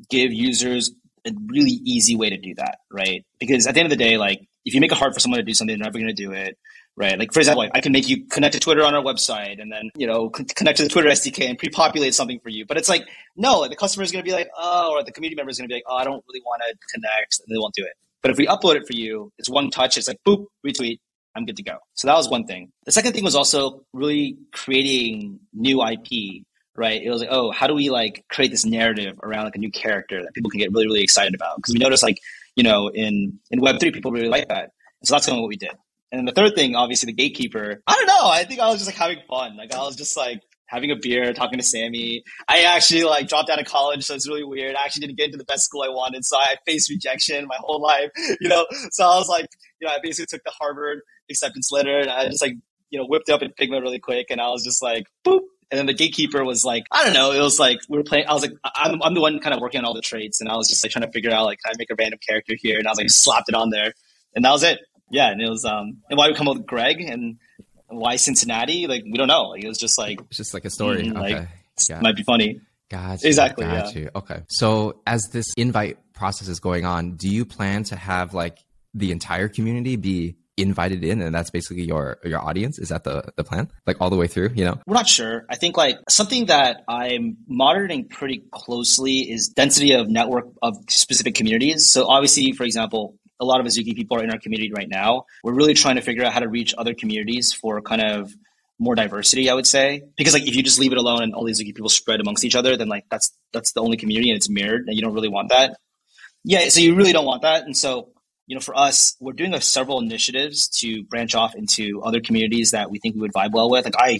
give users a really easy way to do that right? Because at the end of the day like if you make it hard for someone to do something they're never going to do it right? Like for example, I can make you connect to Twitter on our website and then, you know, connect to the Twitter SDK and pre-populate something for you. But it's like, no, the customer is going to be like, oh, or the community member is going to be like, oh, I don't really want to connect and they won't do it. But if we upload it for you, it's one touch. It's like, boop, retweet. I'm good to go. So that was one thing. The second thing was also really creating new IP, right? It was like, oh, how do we like create this narrative around like a new character that people can get really, really excited about? Because we noticed like, you know, in, in Web3, people really like that. So that's kind of what we did. And then the third thing, obviously, the gatekeeper. I don't know. I think I was just like having fun. Like I was just like having a beer, talking to Sammy. I actually like dropped out of college, so it's really weird. I actually didn't get into the best school I wanted, so I faced rejection my whole life. [laughs] You know, so I was like, you know, I basically took the Harvard acceptance letter and I just like you know whipped up in Figma really quick, and I was just like, boop. And then the gatekeeper was like, I don't know. It was like we were playing. I was like, I'm, I'm the one kind of working on all the traits, and I was just like trying to figure out like, can I make a random character here? And I was like, slapped it on there, and that was it. Yeah, and it was um, and why we come up with Greg and why Cincinnati? Like we don't know. Like it was just like it's just like a story. Mm, okay, like, might be funny. Gotcha. Exactly. Got yeah. Okay. So as this invite process is going on, do you plan to have like the entire community be invited in and that's basically your your audience is that the the plan like all the way through you know we're not sure i think like something that i'm monitoring pretty closely is density of network of specific communities so obviously for example a lot of azuki people are in our community right now we're really trying to figure out how to reach other communities for kind of more diversity i would say because like if you just leave it alone and all these azuki people spread amongst each other then like that's that's the only community and it's mirrored and you don't really want that yeah so you really don't want that and so you know, for us, we're doing several initiatives to branch off into other communities that we think we would vibe well with. Like I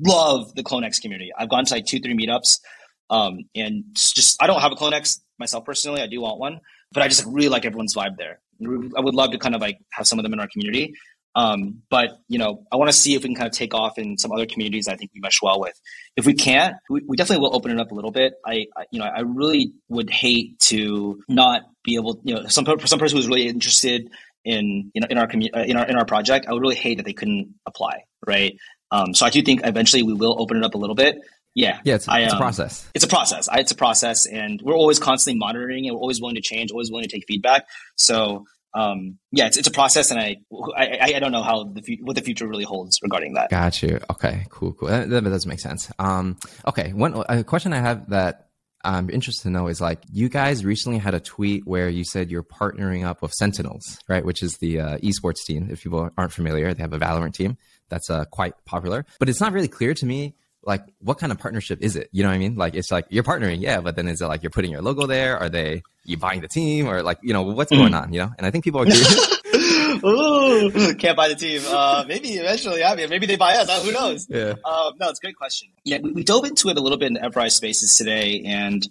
love the CloneX community. I've gone to like two, three meetups, um, and just I don't have a CloneX myself personally. I do want one, but I just really like everyone's vibe there. I would love to kind of like have some of them in our community. Um, but you know, I want to see if we can kind of take off in some other communities I think we mesh well with. If we can't, we, we definitely will open it up a little bit. I, I, you know, I really would hate to not be able, you know, some some person who's really interested in you know in our community uh, in our in our project, I would really hate that they couldn't apply, right? Um, so I do think eventually we will open it up a little bit. Yeah, yeah, it's, I, it's a um, process. It's a process. It's a process, and we're always constantly monitoring, and we're always willing to change, always willing to take feedback. So um, yeah, it's, it's a process, and I, I I don't know how the what the future really holds regarding that. Got you. Okay, cool, cool. That, that does make sense. Um, okay, one a question I have that I'm interested to know is like you guys recently had a tweet where you said you're partnering up with Sentinels, right? Which is the uh, esports team. If people aren't familiar, they have a Valorant team that's uh, quite popular, but it's not really clear to me like what kind of partnership is it? You know what I mean? Like it's like you're partnering, yeah, but then is it like you're putting your logo there? Are they you buying the team or like you know what's going on? You know, and I think people are curious. [laughs] Ooh, [laughs] can't buy the team. Uh, maybe eventually, I mean, maybe they buy us. Uh, who knows? Yeah. Um, no, it's a great question. Yeah, we, we, dove into it a little bit in Enterprise Spaces today, and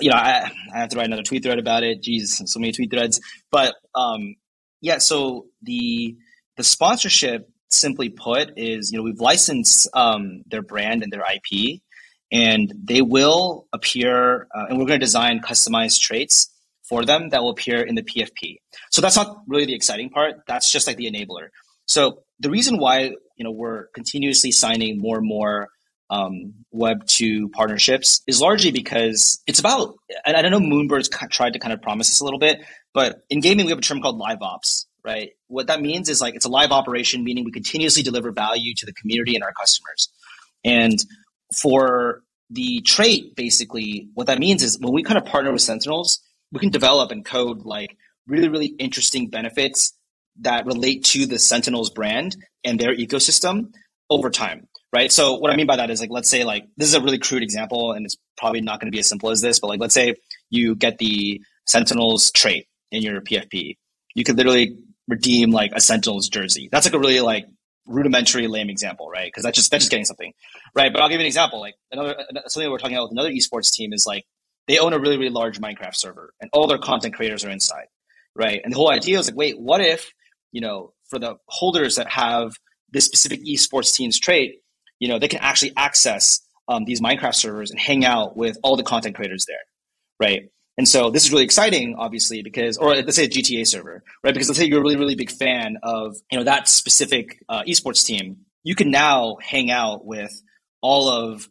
you know, I, I have to write another tweet thread about it. Jeez, so many tweet threads. But um, yeah, so the the sponsorship simply put is you know we've licensed um, their brand and their ip and they will appear uh, and we're going to design customized traits for them that will appear in the pfp so that's not really the exciting part that's just like the enabler. So the reason why you know we're continuously signing more and more um, web 2 partnerships is largely because it's about and i don't know moonbirds tried to kind of promise this a little bit but in gaming we have a term called live ops right? What that means is like it's a live operation, meaning we continuously deliver value to the community and our customers. And for the trait, basically, what that means is when we kind of partner with Sentinels, we can develop and code like really, really interesting benefits that relate to the Sentinels brand and their ecosystem over time. Right. So what I mean by that is like, let's say like this is a really crude example and it's probably not going to be as simple as this, but like let's say you get the Sentinels trait in your PFP. You could literally redeem like a Sentinels jersey. That's like a really like rudimentary lame example, right? Because that's just that's just getting something, right? But I'll give you an example. Like another something we're talking about with another esports team is like they own a really really large Minecraft server, and all their content creators are inside, right? And the whole idea is like, wait, what if you know for the holders that have this specific esports team's trait, you know, they can actually access um, these Minecraft servers and hang out with all the content creators there, right? And so this is really exciting, obviously, because, or let's say a GTA server, right? Because let's say you're a really, really big fan of, you know, that specific uh, esports team. You can now hang out with all of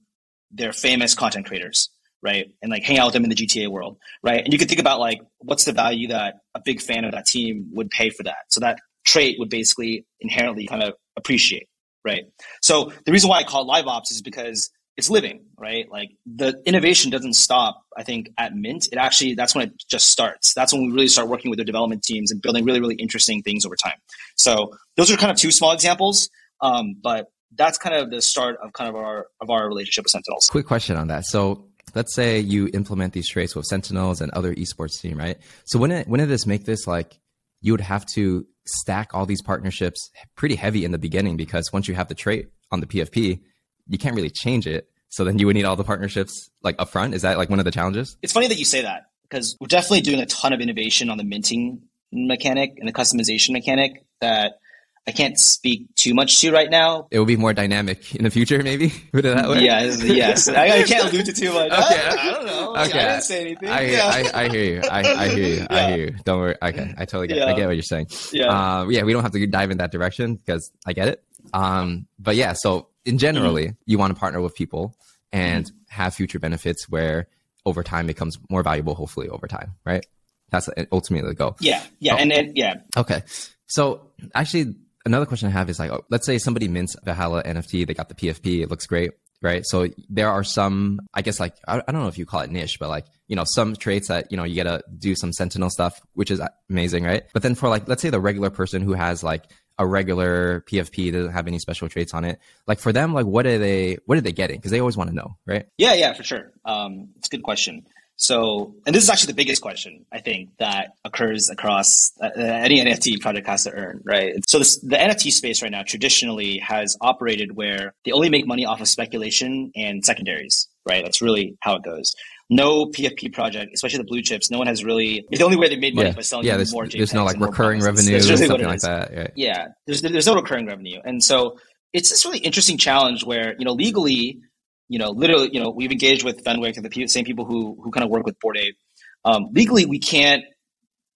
their famous content creators, right? And like hang out with them in the GTA world, right? And you can think about like, what's the value that a big fan of that team would pay for that? So that trait would basically inherently kind of appreciate, right? So the reason why I call it live ops is because it's living, right? Like the innovation doesn't stop, I think, at Mint. It actually, that's when it just starts. That's when we really start working with the development teams and building really, really interesting things over time. So those are kind of two small examples. Um, but that's kind of the start of kind of our of our relationship with Sentinels. Quick question on that. So let's say you implement these traits with Sentinels and other esports team, right? So when it when did this make this like you would have to stack all these partnerships pretty heavy in the beginning because once you have the trait on the PFP, you can't really change it. So then you would need all the partnerships like upfront. Is that like one of the challenges? It's funny that you say that because we're definitely doing a ton of innovation on the minting mechanic and the customization mechanic that I can't speak too much to right now. It will be more dynamic in the future, maybe. [laughs] Put it that way. Yeah, yes. I, I, can't allude to too much. [laughs] Okay, I, I don't know. Okay, I didn't say anything. I, yeah. I, I, hear you. I, I hear you. [laughs] Yeah. I hear you. Don't worry. Okay, I totally get. Yeah. I get what you're saying. Yeah. Um, yeah, we don't have to dive in that direction because I get it. Um, but yeah, so in generally, mm-hmm. you want to partner with people and mm-hmm. have future benefits where over time becomes more valuable. Hopefully, over time, right? That's ultimately the goal. Yeah. Yeah. Oh. And then yeah. Okay. So actually another question I have is like, oh, let's say somebody mints Valhalla NFT, they got the PFP, it looks great, right? So there are some, I guess, like I, I don't know if you call it niche, but like you know, some traits that you know you gotta do some Sentinel stuff, which is amazing, right? But then for like, let's say the regular person who has like a regular PFP doesn't have any special traits on it. Like for them, like what are they what are they getting? Because they always want to know, right? Yeah, yeah, for sure. Um, it's a good question. So, and this is actually the biggest question I think that occurs across uh, any NFT project has to earn, right? So, this, the NFT space right now traditionally has operated where they only make money off of speculation and secondaries, right? That's really how it goes. No PFP project, especially the blue chips, no one has really. The only way they made money yeah. by selling yeah, there's, more. There's no like recurring revenue or something like that. Right? Yeah, there's there's no recurring revenue, and so it's this really interesting challenge where you know legally you know, literally, you know, we've engaged with Fenwick and the same people who who kind of work with Bored Ape. Um, legally, we can't,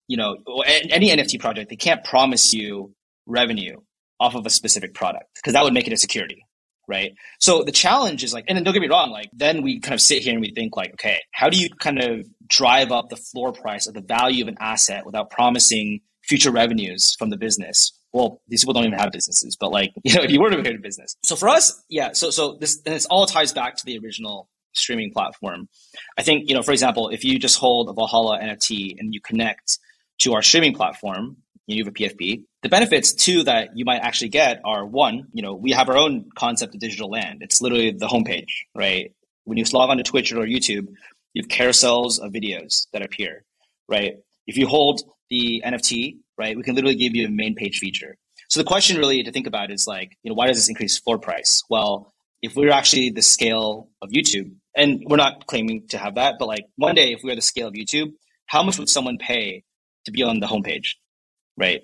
you know, any NFT project they can't promise you revenue off of a specific product because that would make it a security, right? So the challenge is like, and don't get me wrong, like then we kind of sit here and we think like, okay, how do you kind of drive up the floor price of the value of an asset without promising future revenues from the business well, these people don't even have businesses, but like, [laughs] you know, if you were to create a business. So for us, yeah, so so this and this all ties back to the original streaming platform. I think, you know, for example, if you just hold a Valhalla NFT and you connect to our streaming platform, you have a PFP. The benefits too that you might actually get are one, you know, we have our own concept of digital land. It's literally the homepage, right? When you log onto Twitch or YouTube, you have carousels of videos that appear, right? If you hold the NFT, right, we can literally give you a main page feature. So the question really to think about is like, you know, why does this increase floor price? Well, if we're actually the scale of YouTube, and we're not claiming to have that, but like one day if we are the scale of YouTube, how much would someone pay to be on the homepage? Right?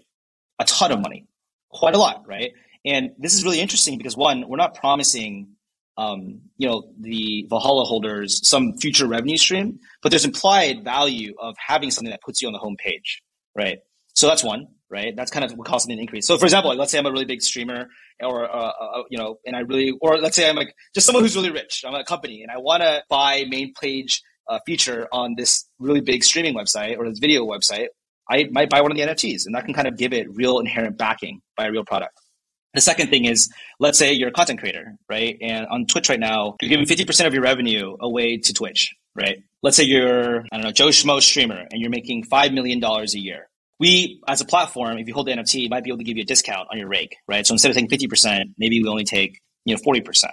A ton of money. Quite a lot, right? And this is really interesting because one, we're not promising um, you know, the Valhalla holders some future revenue stream, but there's implied value of having something that puts you on the homepage, right? So that's one, right? That's kind of what causes an increase. So for example, like, let's say I'm a really big streamer or, uh, uh, you know, and I really, or let's say I'm like just someone who's really rich. I'm a company and I want to buy main page uh, feature on this really big streaming website or this video website. I might buy one of the NFTs and that can kind of give it real inherent backing by a real product. The second thing is, let's say you're a content creator, right? And on Twitch right now, you're giving 50% of your revenue away to Twitch, right? Let's say you're, I don't know, Joe Schmo streamer and you're making $5 million a year. We, as a platform, if you hold the NFT, might be able to give you a discount on your rake, right? So instead of taking 50%, maybe we only take, you know, 40%,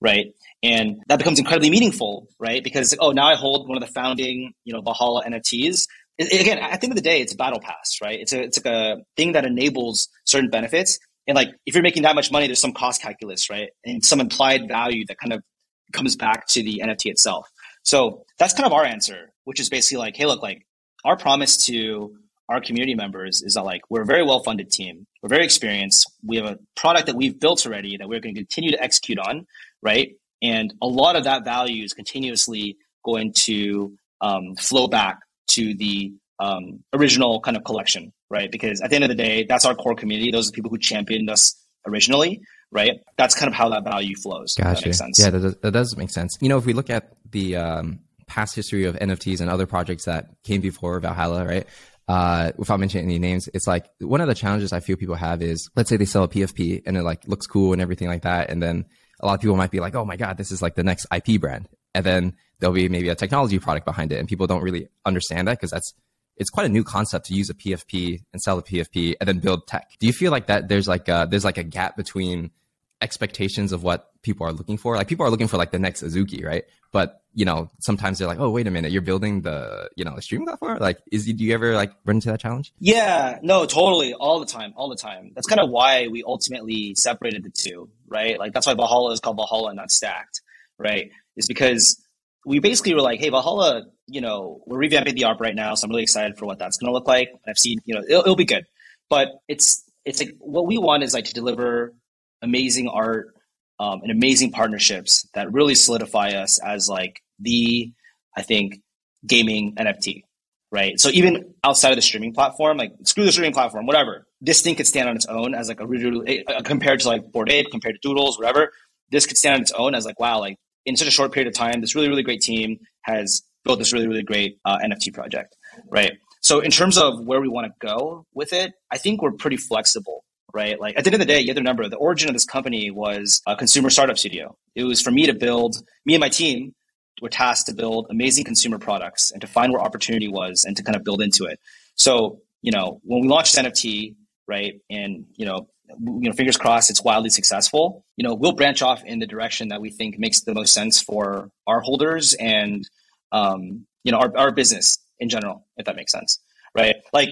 right? And that becomes incredibly meaningful, right? Because, oh, now I hold one of the founding, you know, Valhalla NFTs. Again, at the end of the day, it's a battle pass, right? It's a, it's like a thing that enables certain benefits and like, if you're making that much money, there's some cost calculus, right? And some implied value that kind of comes back to the NFT itself. So that's kind of our answer, which is basically like, hey, look, like our promise to our community members is that like we're a very well funded team. We're very experienced. We have a product that we've built already that we're going to continue to execute on, right? And a lot of that value is continuously going to um, flow back to the um, original kind of collection, right? Because at the end of the day, that's our core community. Those are the people who championed us originally, right? That's kind of how that value flows. Gotcha. That yeah, that does, that does make sense. You know, if we look at the um, past history of NFTs and other projects that came before Valhalla, right? Uh, without mentioning any names, it's like one of the challenges I feel people have is let's say they sell a PFP and it like looks cool and everything like that, and then a lot of people might be like, oh my god, this is like the next IP brand, and then there'll be maybe a technology product behind it, and people don't really understand that because that's it's quite a new concept to use a PFP and sell a PFP and then build tech. Do you feel like that there's like a, there's like a gap between expectations of what people are looking for. Like people are looking for like the next Azuki, right? But you know, sometimes they're like, oh, wait a minute, you're building the you know the streaming platform. Like, is do you ever like run into that challenge? Yeah, no, totally, all the time, all the time. That's kind of why we ultimately separated the two, right? Like that's why Valhalla is called Valhalla, not Stacked, right? Is because we basically were like, hey, Valhalla, you know, we're revamping the ARP right now, so I'm really excited for what that's going to look like. I've seen, you know, it'll, it'll be good, but it's it's like what we want is like to deliver amazing art um, and amazing partnerships that really solidify us as like the I think gaming NFT, right? So even outside of the streaming platform, like screw the streaming platform, whatever, this thing could stand on its own as like a compared to like Bored Ape, compared to Doodles, whatever. This could stand on its own as like wow, like in such a short period of time, this really really great team has built this really really great uh, NFT project, right? So in terms of where we want to go with it, I think we're pretty flexible right? Like at the end of the day, you have to remember the origin of this company was a consumer startup studio. It was for me to build, me and my team were tasked to build amazing consumer products and to find where opportunity was and to kind of build into it. So, you know, when we launched NFT, right, and you know, you know, fingers crossed, it's wildly successful. You know, we'll branch off in the direction that we think makes the most sense for our holders and, um, you know, our, our business in general, if that makes sense, right? Like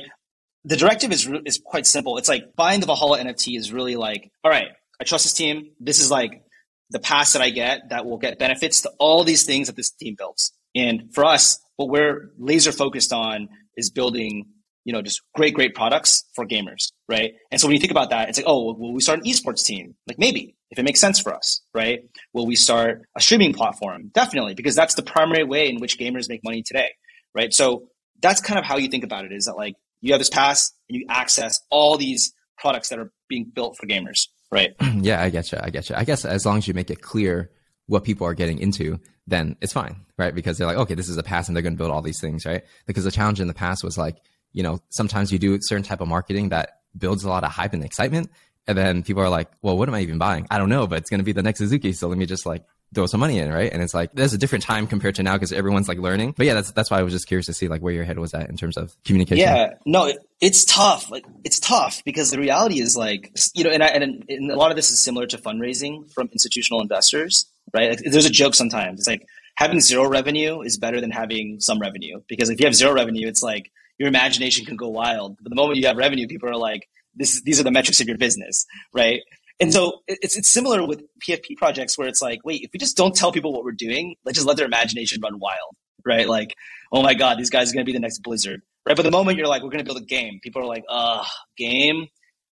the directive is is quite simple. It's like buying the Valhalla NFT is really like, all right, I trust this team. This is like the pass that I get that will get benefits to all these things that this team builds. And for us, what we're laser focused on is building, you know, just great, great products for gamers, right? And so when you think about that, it's like, oh, will we start an esports team? Like maybe if it makes sense for us, right? Will we start a streaming platform? Definitely, because that's the primary way in which gamers make money today, right? So that's kind of how you think about it is that like you have this pass and you access all these products that are being built for gamers, right? [clears throat] yeah, I get you. I get you. I guess as long as you make it clear what people are getting into, then it's fine, right? Because they're like, okay, this is a pass and they're going to build all these things, right? Because the challenge in the past was like, you know, sometimes you do a certain type of marketing that builds a lot of hype and excitement. And then people are like, well, what am I even buying? I don't know, but it's going to be the next Azuki. So let me just like throw some money in, right? And it's like there's a different time compared to now because everyone's like learning. But yeah, that's that's why I was just curious to see like where your head was at in terms of communication. Yeah, no, it, it's tough. Like it's tough because the reality is like you know, and, I, and, and a lot of this is similar to fundraising from institutional investors, right? Like, there's a joke sometimes. It's like having zero revenue is better than having some revenue because if you have zero revenue, it's like your imagination can go wild. But the moment you have revenue, people are like, this, these are the metrics of your business, right? And so it's it's similar with PFP projects where it's like, wait, if we just don't tell people what we're doing, let's just let their imagination run wild, right? Like, oh my god, these guys are going to be the next Blizzard, right? But the moment you're like, we're going to build a game, people are like, uh, game,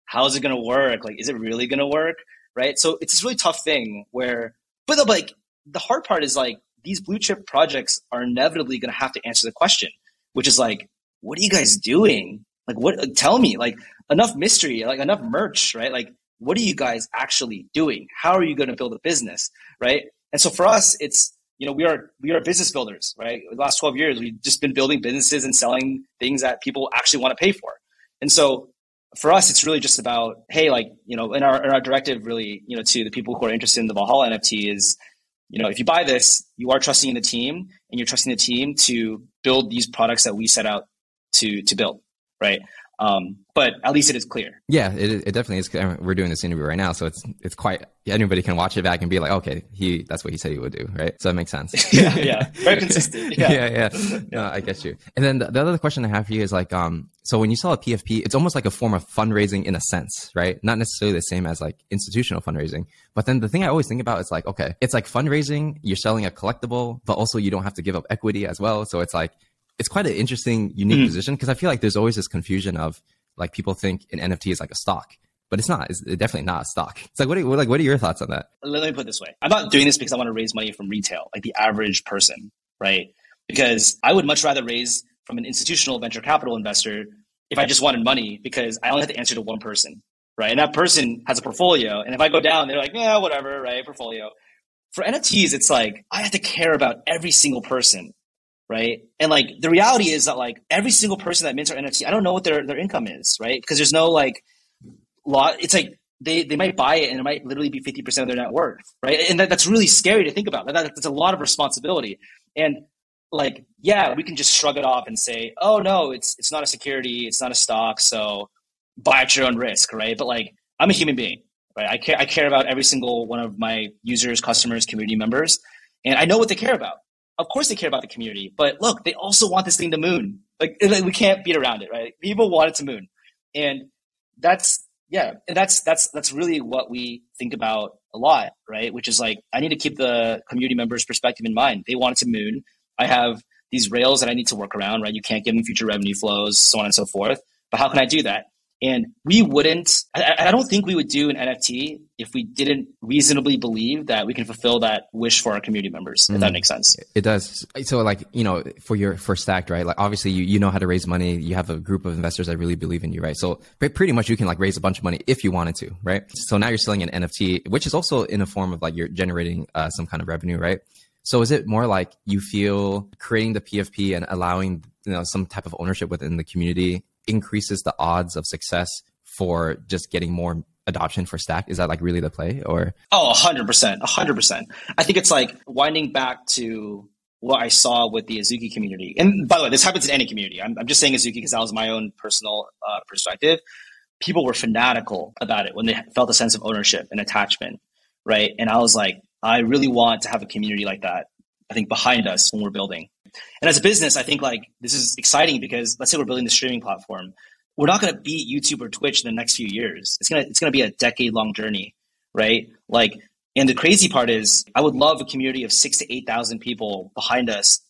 how's it going to work? Like, is it really going to work, right? So it's this really tough thing where, but the, like the hard part is like these blue chip projects are inevitably going to have to answer the question, which is like, what are you guys doing? Like, what? Tell me, like, enough mystery, like enough merch, right? Like what are you guys actually doing? How are you going to build a business, right? And so for us, it's you know we are we are business builders, right? The last twelve years, we've just been building businesses and selling things that people actually want to pay for. And so for us, it's really just about hey, like you know, in our in our directive, really, you know, to the people who are interested in the Valhalla NFT is, you know, if you buy this, you are trusting in the team, and you're trusting the team to build these products that we set out to to build, right? Um, but at least it is clear. Yeah, it, it definitely is. We're doing this interview right now, so it's it's quite anybody can watch it back and be like, okay, he that's what he said he would do, right? So that makes sense. [laughs] yeah, yeah, very consistent. [laughs] Yeah, yeah, yeah. No, I get you. And then the, the, other question I have for you is like, um, so when you sell a PFP, it's almost like a form of fundraising in a sense, right? Not necessarily the same as like institutional fundraising, but then the thing I always think about is like, okay, it's like fundraising. You're selling a collectible, but also you don't have to give up equity as well. So it's like it's quite an interesting, unique mm. position because I feel like there's always this confusion of like people think an NFT is like a stock, but it's not. It's definitely not a stock. It's like what are, like what are your thoughts on that? Let me put it this way: I'm not doing this because I want to raise money from retail, like the average person, right? Because I would much rather raise from an institutional venture capital investor if I just wanted money because I only have to answer to one person, right? And that person has a portfolio, and if I go down, they're like, yeah, whatever, right? Portfolio. For NFTs, it's like I have to care about every single person right? And like the reality is that like every single person that mints our NFT, I don't know what their their income is, right? Because there's no like law. It's like they they might buy it and it might literally be fifty percent of their net worth, right? And that, that's really scary to think about. That, that's a lot of responsibility. And like, yeah, we can just shrug it off and say, oh no, it's it's not a security, it's not a stock, so buy at your own risk, right? But like, I'm a human being, right? I care I care about every single one of my users, customers, community members, and I know what they care about. Of course, they care about the community, but look, they also want this thing to moon. Like, like we can't beat around it, right? People want it to moon, and that's yeah, and that's that's that's really what we think about a lot, right? Which is like I need to keep the community members' perspective in mind. They want it to moon. I have these rails that I need to work around, right? You can't give them future revenue flows, so on and so forth. But how can I do that? And we wouldn't, I, I, don't think we would do an NFT if we didn't reasonably believe that we can fulfill that wish for our community members, if mm. that makes sense. It does. So like, you know, for your first act, right? Like obviously you, you know how to raise money. You have a group of investors that really believe in you, right? So pretty much you can like raise a bunch of money if you wanted to, right? So now you're selling an NFT, which is also in a form of like you're generating uh, some kind of revenue, right? So is it more like you feel creating the PFP and allowing you know some type of ownership within the community increases the odds of success for just getting more adoption for Stack? Is that like really the play or? Oh, 100%. 100%. I think it's like winding back to what I saw with the Azuki community. And by the way, this happens in any community. I'm, I'm just saying Azuki because that was my own personal uh, perspective. People were fanatical about it when they felt a sense of ownership and attachment, right? And I was like, I really want to have a community like that, I think, behind us when we're building. And as a business, I think like this is exciting because let's say we're building the streaming platform. We're not going to beat YouTube or Twitch in the next few years. It's gonna it's gonna be a decade long journey, right? Like, and the crazy part is, I would love a community of six to eight thousand people behind us,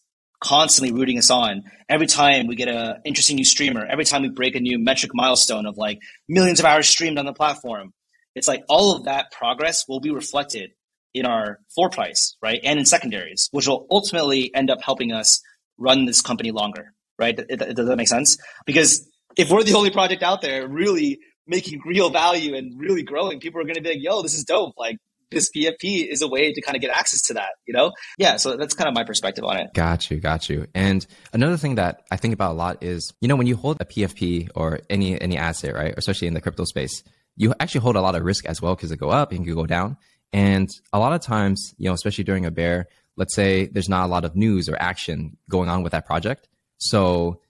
constantly rooting us on. Every time we get an interesting new streamer, every time we break a new metric milestone of like millions of hours streamed on the platform, it's like all of that progress will be reflected in our floor price, right? And in secondaries, which will ultimately end up helping us run this company longer, right? Does that make sense? Because if we're the only project out there really making real value and really growing, people are going to be like, yo, this is dope. Like, this PFP is a way to kind of get access to that, you know? Yeah, so that's kind of my perspective on it. Got you, got you. And another thing that I think about a lot is, you know, when you hold a PFP or any any asset, right, especially in the crypto space, you actually hold a lot of risk as well because it go up and can go down. And a lot of times, you know, especially during a bear, let's say there's not a lot of news or action going on with that project. So,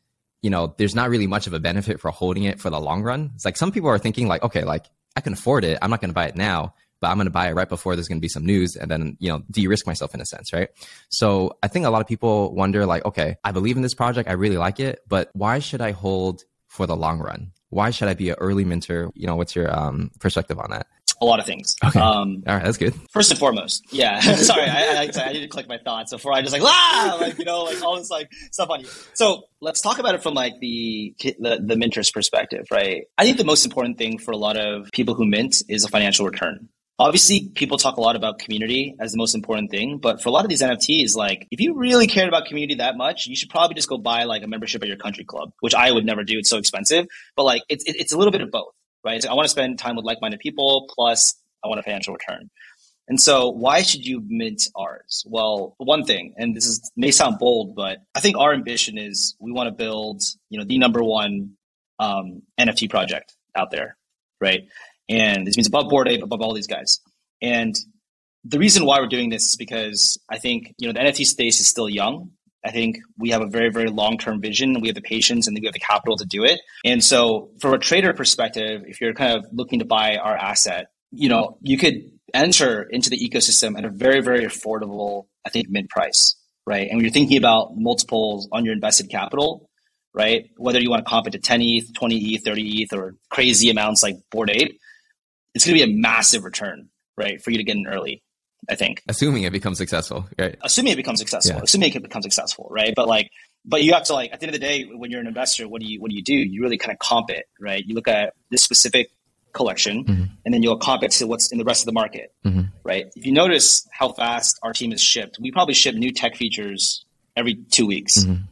you know, there's not really much of a benefit for holding it for the long run. It's like some people are thinking like, okay, like I can afford it. I'm not going to buy it now, but I'm going to buy it right before there's going to be some news and then, you know, de-risk myself in a sense, right? So I think a lot of people wonder like, okay, I believe in this project. I really like it, but why should I hold for the long run? Why should I be an early minter? You know, what's your um, perspective on that? A lot of things. Okay. Um, All right, that's good. First and foremost, yeah. [laughs] Sorry, I, I, I, need to collect my thoughts before I just like ah, like you know, like all this like stuff on you. So let's talk about it from like the the, the minter's perspective, right? I think the most important thing for a lot of people who mint is a financial return. Obviously, people talk a lot about community as the most important thing, but for a lot of these NFTs, like if you really cared about community that much, you should probably just go buy like a membership at your country club, which I would never do. It's so expensive, but like it's it's a little bit of both right? So I want to spend time with like-minded people, plus I want a financial return. And so why should you mint ours? Well, one thing, and this is may sound bold, but I think our ambition is we want to build, you know, the number one um, NFT project out there, right? And this means above Bored Ape, above all these guys. And the reason why we're doing this is because I think, you know, the NFT space is still young. I think we have a very, very long term vision. We have the patience and we have the capital to do it. And so, from a trader perspective, if you're kind of looking to buy our asset, you know, you could enter into the ecosystem at a very, very affordable, I think, mid price, right? And when you're thinking about multiples on your invested capital, right? Whether you want to comp it to 10 ETH, 20 ETH, 30 ETH, or crazy amounts like Bored Ape, it's going to be a massive return, right? For you to get in early. I think. Assuming it becomes successful, right? Assuming it becomes successful. Yeah. Assuming it becomes successful, right? But like, but you have to like at the end of the day, when you're an investor, what do you what do you do? You really kind of comp it, right? You look at this specific collection, mm-hmm. and then you'll comp it to what's in the rest of the market, mm-hmm. right? If you notice how fast our team is shipped, we probably ship new tech features every two weeks, mm-hmm.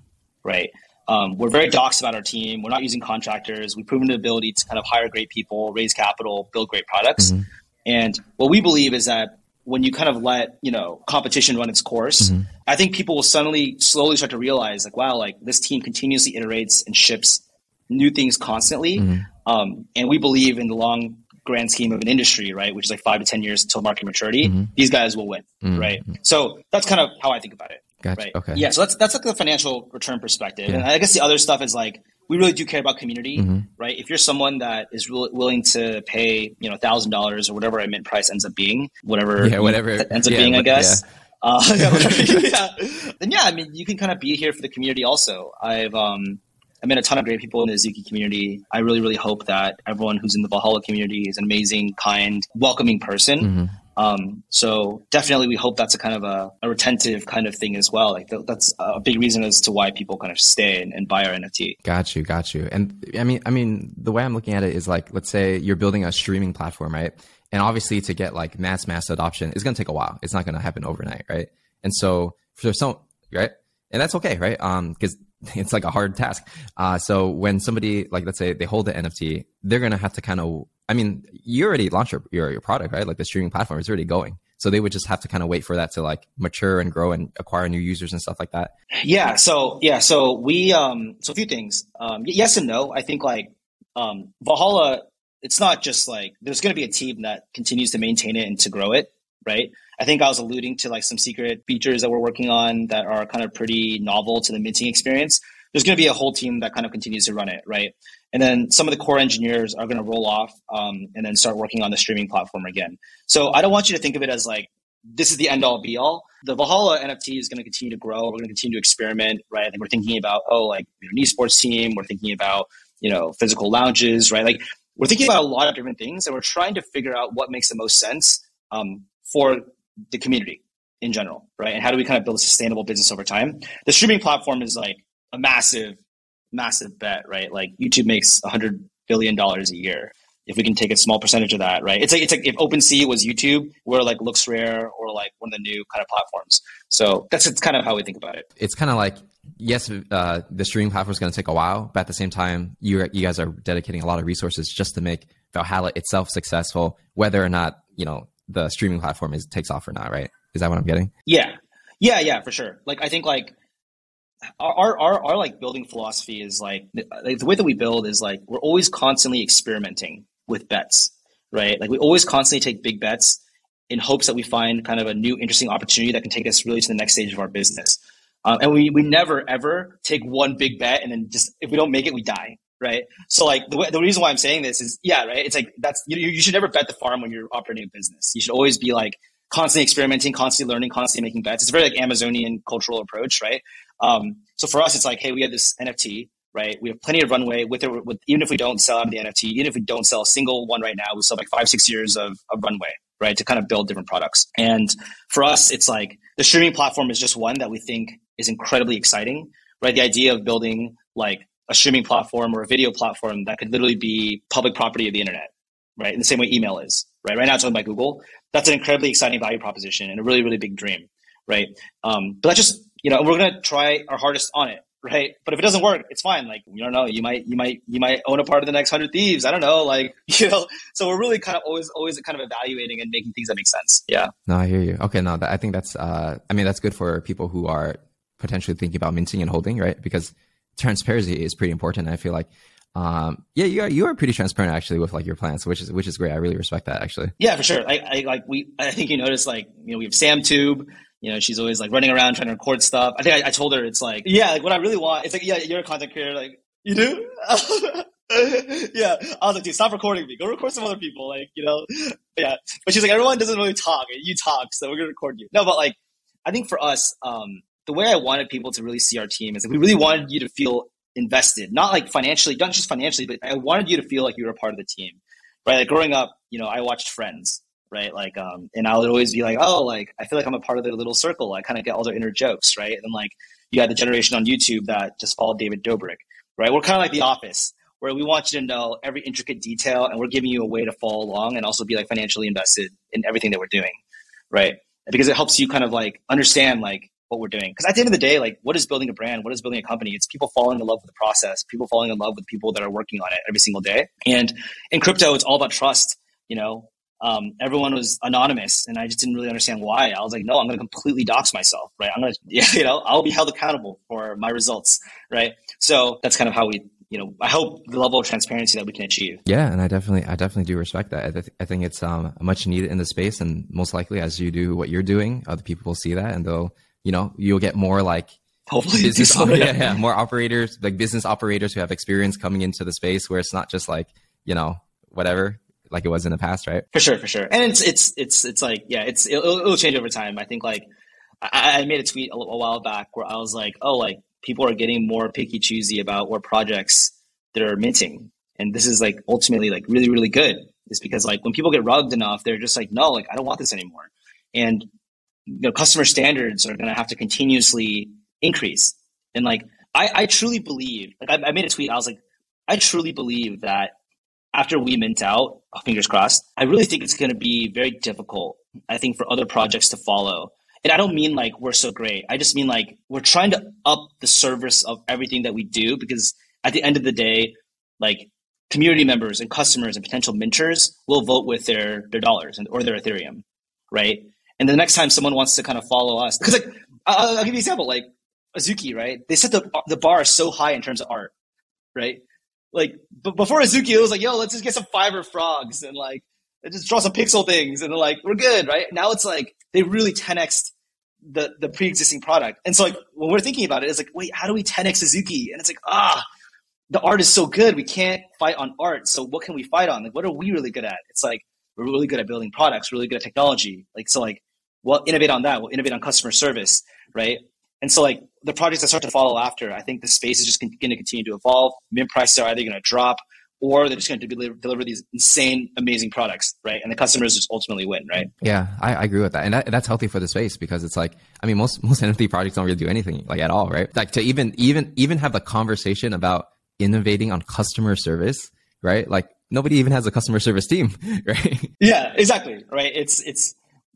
right? Um, we're very doxed about our team. We're not using contractors. We've proven the ability to kind of hire great people, raise capital, build great products. Mm-hmm. And what we believe is that when you kind of let you know competition run its course mm-hmm. i think people will suddenly slowly start to realize like wow like this team continuously iterates and ships new things constantly mm-hmm. um, and we believe in the long grand scheme of an industry right which is like five to ten years until market maturity mm-hmm. these guys will win mm-hmm. right so that's kind of how i think about it gotcha. right okay yeah so that's that's like the financial return perspective yeah. and i guess the other stuff is like we really do care about community, mm-hmm. right? If you're someone that is willing to pay, you know, thousand dollars or whatever a mint price ends up being, whatever, yeah, whatever ends up yeah, being, I guess. Yeah. Uh, [laughs] yeah. [laughs] [laughs] Then yeah, I mean, you can kind of be here for the community. Also, I've um, I met a ton of great people in the Azuki community. I really, really hope that everyone who's in the Valhalla community is an amazing, kind, welcoming person. Mm-hmm. Um, so definitely, we hope that's a kind of a, a retentive kind of thing as well. Like th- that's a big reason as to why people kind of stay and, and, buy our NFT. Got you, got you. And I mean, I mean, the way I'm looking at it is like, let's say you're building a streaming platform, right? And obviously, to get like mass mass adoption, it's going to take a while. It's not going to happen overnight, right? And so for some, right? And that's okay, right? Um, because [laughs] it's like a hard task. Uh, so when somebody like let's say they hold the NFT, they're gonna have to kind of. I mean, you already launched your, your, your product, right? Like the streaming platform is already going. So they would just have to kind of wait for that to like mature and grow and acquire new users and stuff like that. Yeah. So yeah. So we um. So a few things. Um. Yes and no. I think like um Valhalla. It's not just like there's to be a team that continues to maintain it and to grow it, right? I think I was alluding to like some secret features that we're working on that are kind of pretty novel to the minting experience. There's going to be a whole team that kind of continues to run it, right? And then some of the core engineers are going to roll off um, and then start working on the streaming platform again. So I don't want you to think of it as like this is the end all be all. The Valhalla NFT is going to continue to grow. We're going to continue to experiment, right? I think we're thinking about oh, like an esports team. We're thinking about you know physical lounges, right? Like we're thinking about a lot of different things, and we're trying to figure out what makes the most sense um, for the community in general, right? And how do we kind of build a sustainable business over time? The streaming platform is like a massive, massive bet, right? Like YouTube makes a hundred billion dollars a year. If we can take a small percentage of that, right? It's like it's like if OpenSea was YouTube, we're like LooksRare or like one of the new kind of platforms. So that's it's kind of how we think about it. It's kind of like yes, uh, the streaming platform is going to take a while, but at the same time, you you guys are dedicating a lot of resources just to make Valhalla itself successful, whether or not you know the streaming platform is takes off or not, right? Is that what I'm getting? Yeah, yeah, yeah, for sure. Like I think like our our our like building philosophy is like, like the way that we build is like we're always constantly experimenting with bets, right? Like we always constantly take big bets in hopes that we find kind of a new interesting opportunity that can take us really to the next stage of our business. Um, and we we never ever take one big bet and then just if we don't make it, we die, right? So like the, the reason why I'm saying this is yeah, right. It's like that's you, you should never bet the farm when you're operating a business. You should always be like constantly experimenting, constantly learning, constantly making bets. It's very like Amazonian cultural approach, right? Um, so for us, it's like, hey, we have this NFT, right? We have plenty of runway with it. With, even if we don't sell out of the NFT, even if we don't sell a single one right now, we still have like five, six years of, of runway, right? To kind of build different products. And for us, it's like the streaming platform is just one that we think is incredibly exciting, right? The idea of building like a streaming platform or a video platform that could literally be public property of the internet, right? In the same way email is, right? Right now it's owned by Google. That's an incredibly exciting value proposition and a really, really big dream, right? Um, but that's just, you know, we're going to try our hardest on it, right? But if it doesn't work, it's fine. Like, you don't know, you might, you might, you might own a part of the next hundred thieves. I don't know. Like, [laughs] you know, so we're really kind of always, always kind of evaluating and making things that make sense. Yeah. No, I hear you. Okay. No, that, I think that's, uh, I mean, that's good for people who are potentially thinking about minting and holding, right? Because transparency is pretty important. I feel like, um, yeah, you are you are pretty transparent actually with like your plans, which is which is great. I really respect that actually. Yeah, for sure. I, I like we. I think you notice like you know we have Sam Tube. You know, she's always like running around trying to record stuff. I think I, I told her it's like, yeah, like what I really want. It's like, yeah, you're a content creator. Like you do. [laughs] yeah, I was like, dude, stop recording me. Go record some other people. Like, you know, yeah. But she's like, everyone doesn't really talk. You talk, so we're gonna record you. No, but like, I think for us, um, the way I wanted people to really see our team is that we really wanted you to feel invested, not like financially, not just financially, but I wanted you to feel like you were a part of the team, right? Like growing up, you know, I watched Friends, right? Like, um, and I would always be like, oh, like I feel like I'm a part of their little circle. I kind of get all their inner jokes, right? And then like you had the generation on YouTube that just followed David Dobrik, right? We're kind of like The Office, where we want you to know every intricate detail, and we're giving you a way to follow along and also be like financially invested in everything that we're doing, right? Because it helps you kind of like understand like what we're doing. Because at the end of the day, like what is building a brand? What is building a company? It's people falling in love with the process, people falling in love with people that are working on it every single day. And in crypto, it's all about trust. You know, um, everyone was anonymous, and I just didn't really understand why. I was like, no, I'm going to completely dox myself, right? I'm going [laughs] to, yeah, you know, I'll be held accountable for my results, right? So that's kind of how we you know, I hope the level of transparency that we can achieve. Yeah, and I definitely, I definitely do respect that. I, th- I think it's um, much needed in the space, and most likely, as you do what you're doing, other people will see that, and they'll you know you'll get more like hopefully business, yeah, [laughs] yeah, more operators, like business operators who have experience coming into the space where it's not just like you know whatever like it was in the past, right? For sure, for sure. And it's it's it's it's like yeah, it's it'll, it'll change over time. I think like I, I made a tweet a, a, while back where I was like, oh, like people are getting more picky choosy about what projects they're minting, and this is like ultimately like really really good. Is because like when people get rugged enough, they're just like, no, like I don't want this anymore, and you know customer standards are going to have to continuously increase. And like I, I truly believe, like I, I made a tweet, I was like, I truly believe that after we mint out, oh, fingers crossed, I really think it's going to be very difficult, I think, for other projects to follow. And I don't mean like we're so great. I just mean like we're trying to up the service of everything that we do because at the end of the day, like community members and customers and potential minters will vote with their their dollars and, or their Ethereum, right? And the next time someone wants to kind of follow us, because like I'll, I'll give you an example, like Azuki, right? They set the the bar so high in terms of art, right? like before Azuki, it was like, yo, let's just get some fiber frogs and like just draw some pixel things and like we're good, right? Now it's like they really 10x the the pre-existing product. And so like when we're thinking about it, it's like, wait, how do we 10x Azuki? And it's like, ah, the art is so good, we can't fight on art. So what can we fight on? Like what are we really good at? It's like we're really good at building products, really good at technology. Like so like we'll innovate on that, we'll innovate on customer service, right? And so like the projects that start to follow after, I think the space is just going to continue to evolve. Mint prices are either going to drop or they're just going to deliver, deliver, these insane, amazing products, right? And the customers just ultimately win, right? Yeah, I, I agree with that, and that, that's healthy for the space because it's like, I mean, most most [laughs] NFT projects don't really do anything like at all, right? Like to even even even have the conversation about innovating on customer service, right? Like nobody even has a customer service team, [laughs] right? Yeah, exactly, right. It's it's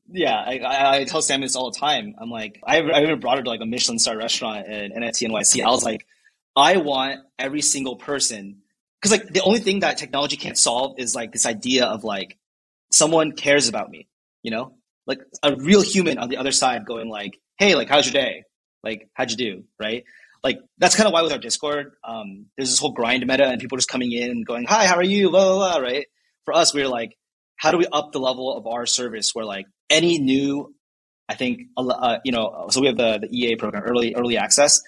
yeah, I, I, tell Sam this all the time. I'm like, I, I even brought her to like a Michelin star restaurant in NFT NYC. I was like, I want every single person because like the only thing that technology can't solve is like this idea of like someone cares about me, you know, like a real human on the other side going like, hey, like how's your day? Like how'd you do? Right? Like that's kind of why with our Discord, um, there's this whole grind meta and people just coming in and going, hi, how are you? Blah blah blah. Right? For us, we we're like, how do we up the level of our service where like any new, I think, uh, you know, so we have the, the EA program, early early access.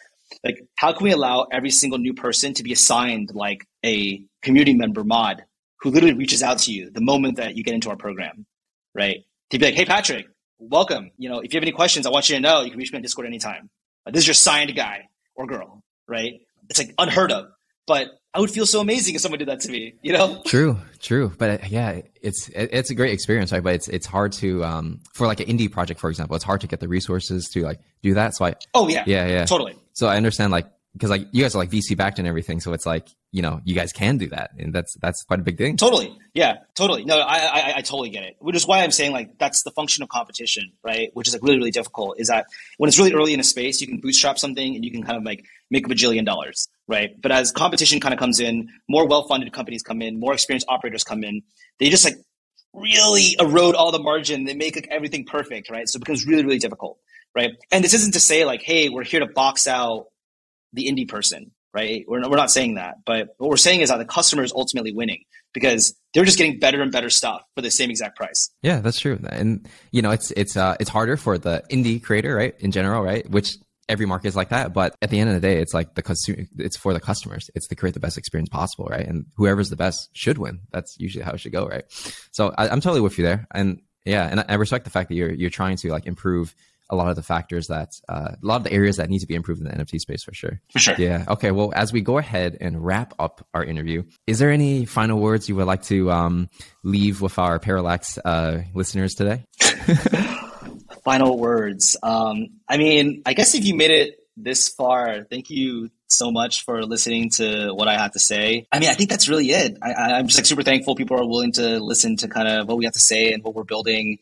Like, how can we allow every single new person to be assigned like a community member mod who literally reaches out to you the moment that you get into our program, right? To be like, hey, Patrick, welcome. You know, if you have any questions, I want you to know you can reach me on Discord anytime. This is your signed guy or girl, right? It's like unheard of. But I would feel so amazing if someone did that to me, you know? True, true. But uh, yeah, it's it's a great experience, right? But it's it's hard to um for like an indie project, for example, it's hard to get the resources to like do that. So I oh yeah yeah yeah totally. So I understand like because like you guys are like VC backed and everything, so it's like you know you guys can do that, and that's that's quite a big thing. Totally, yeah, totally. No, I, I I totally get it. Which is why I'm saying like that's the function of competition, right? Which is like really really difficult. Is that when it's really early in a space, you can bootstrap something and you can kind of like make a bajillion dollars, right? But as competition kind of comes in, more well funded companies come in, more experienced operators come in. They just like really erode all the margin. They make like everything perfect, right? So it becomes really really difficult, right? And this isn't to say like, hey, we're here to box out the indie person, right? We're not, we're not saying that, but what we're saying is that the customer is ultimately winning because they're just getting better and better stuff for the same exact price. Yeah, that's true. And you know, it's it's uh it's harder for the indie creator, right? In general, right? Which every market is like that, but at the end of the day, it's like the consumer, it's for the customers. It's to create the best experience possible, right? And whoever's the best should win. That's usually how it should go, right? So I, I'm totally with you there. And yeah, and I respect the fact that you're you're trying to like improve a lot of the factors that uh, a lot of the areas that need to be improved in the NFT space for sure. For sure. Yeah. Okay. Well, as we go ahead and wrap up our interview, is there any final words you would like to um, leave with our Parallax uh, listeners today? [laughs] final words. Um, I mean, I guess if you made it this far, thank you so much for listening to what I had to say. I mean, I think that's really it. I, am just like super thankful people are willing to listen to kind of what we have to say and what we're building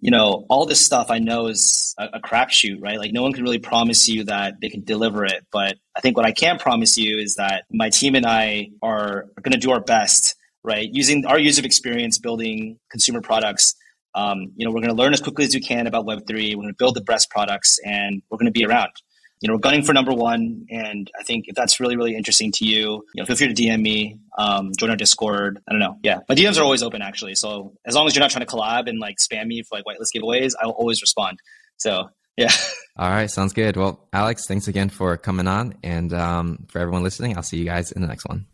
you know, all this stuff I know is a, a crapshoot, right? Like no one can really promise you that they can deliver it. But I think what I can promise you is that my team and I are, going to do our best, right? Using our years of experience building consumer products. Um, you know, we're going to learn as quickly as we can about Web3. We're going to build the best products and we're going to be around you know, we're gunning for number one. And I think if that's really, really interesting to you, you know, feel free to DM me, um, join our Discord. I don't know. Yeah. My DMs are always open actually. So as long as you're not trying to collab and like spam me for like whitelist giveaways, I will always respond. So Yeah. [laughs] All right, sounds good. Well, Alex, thanks again for coming on, and um, for everyone listening, I'll see you guys in the next one.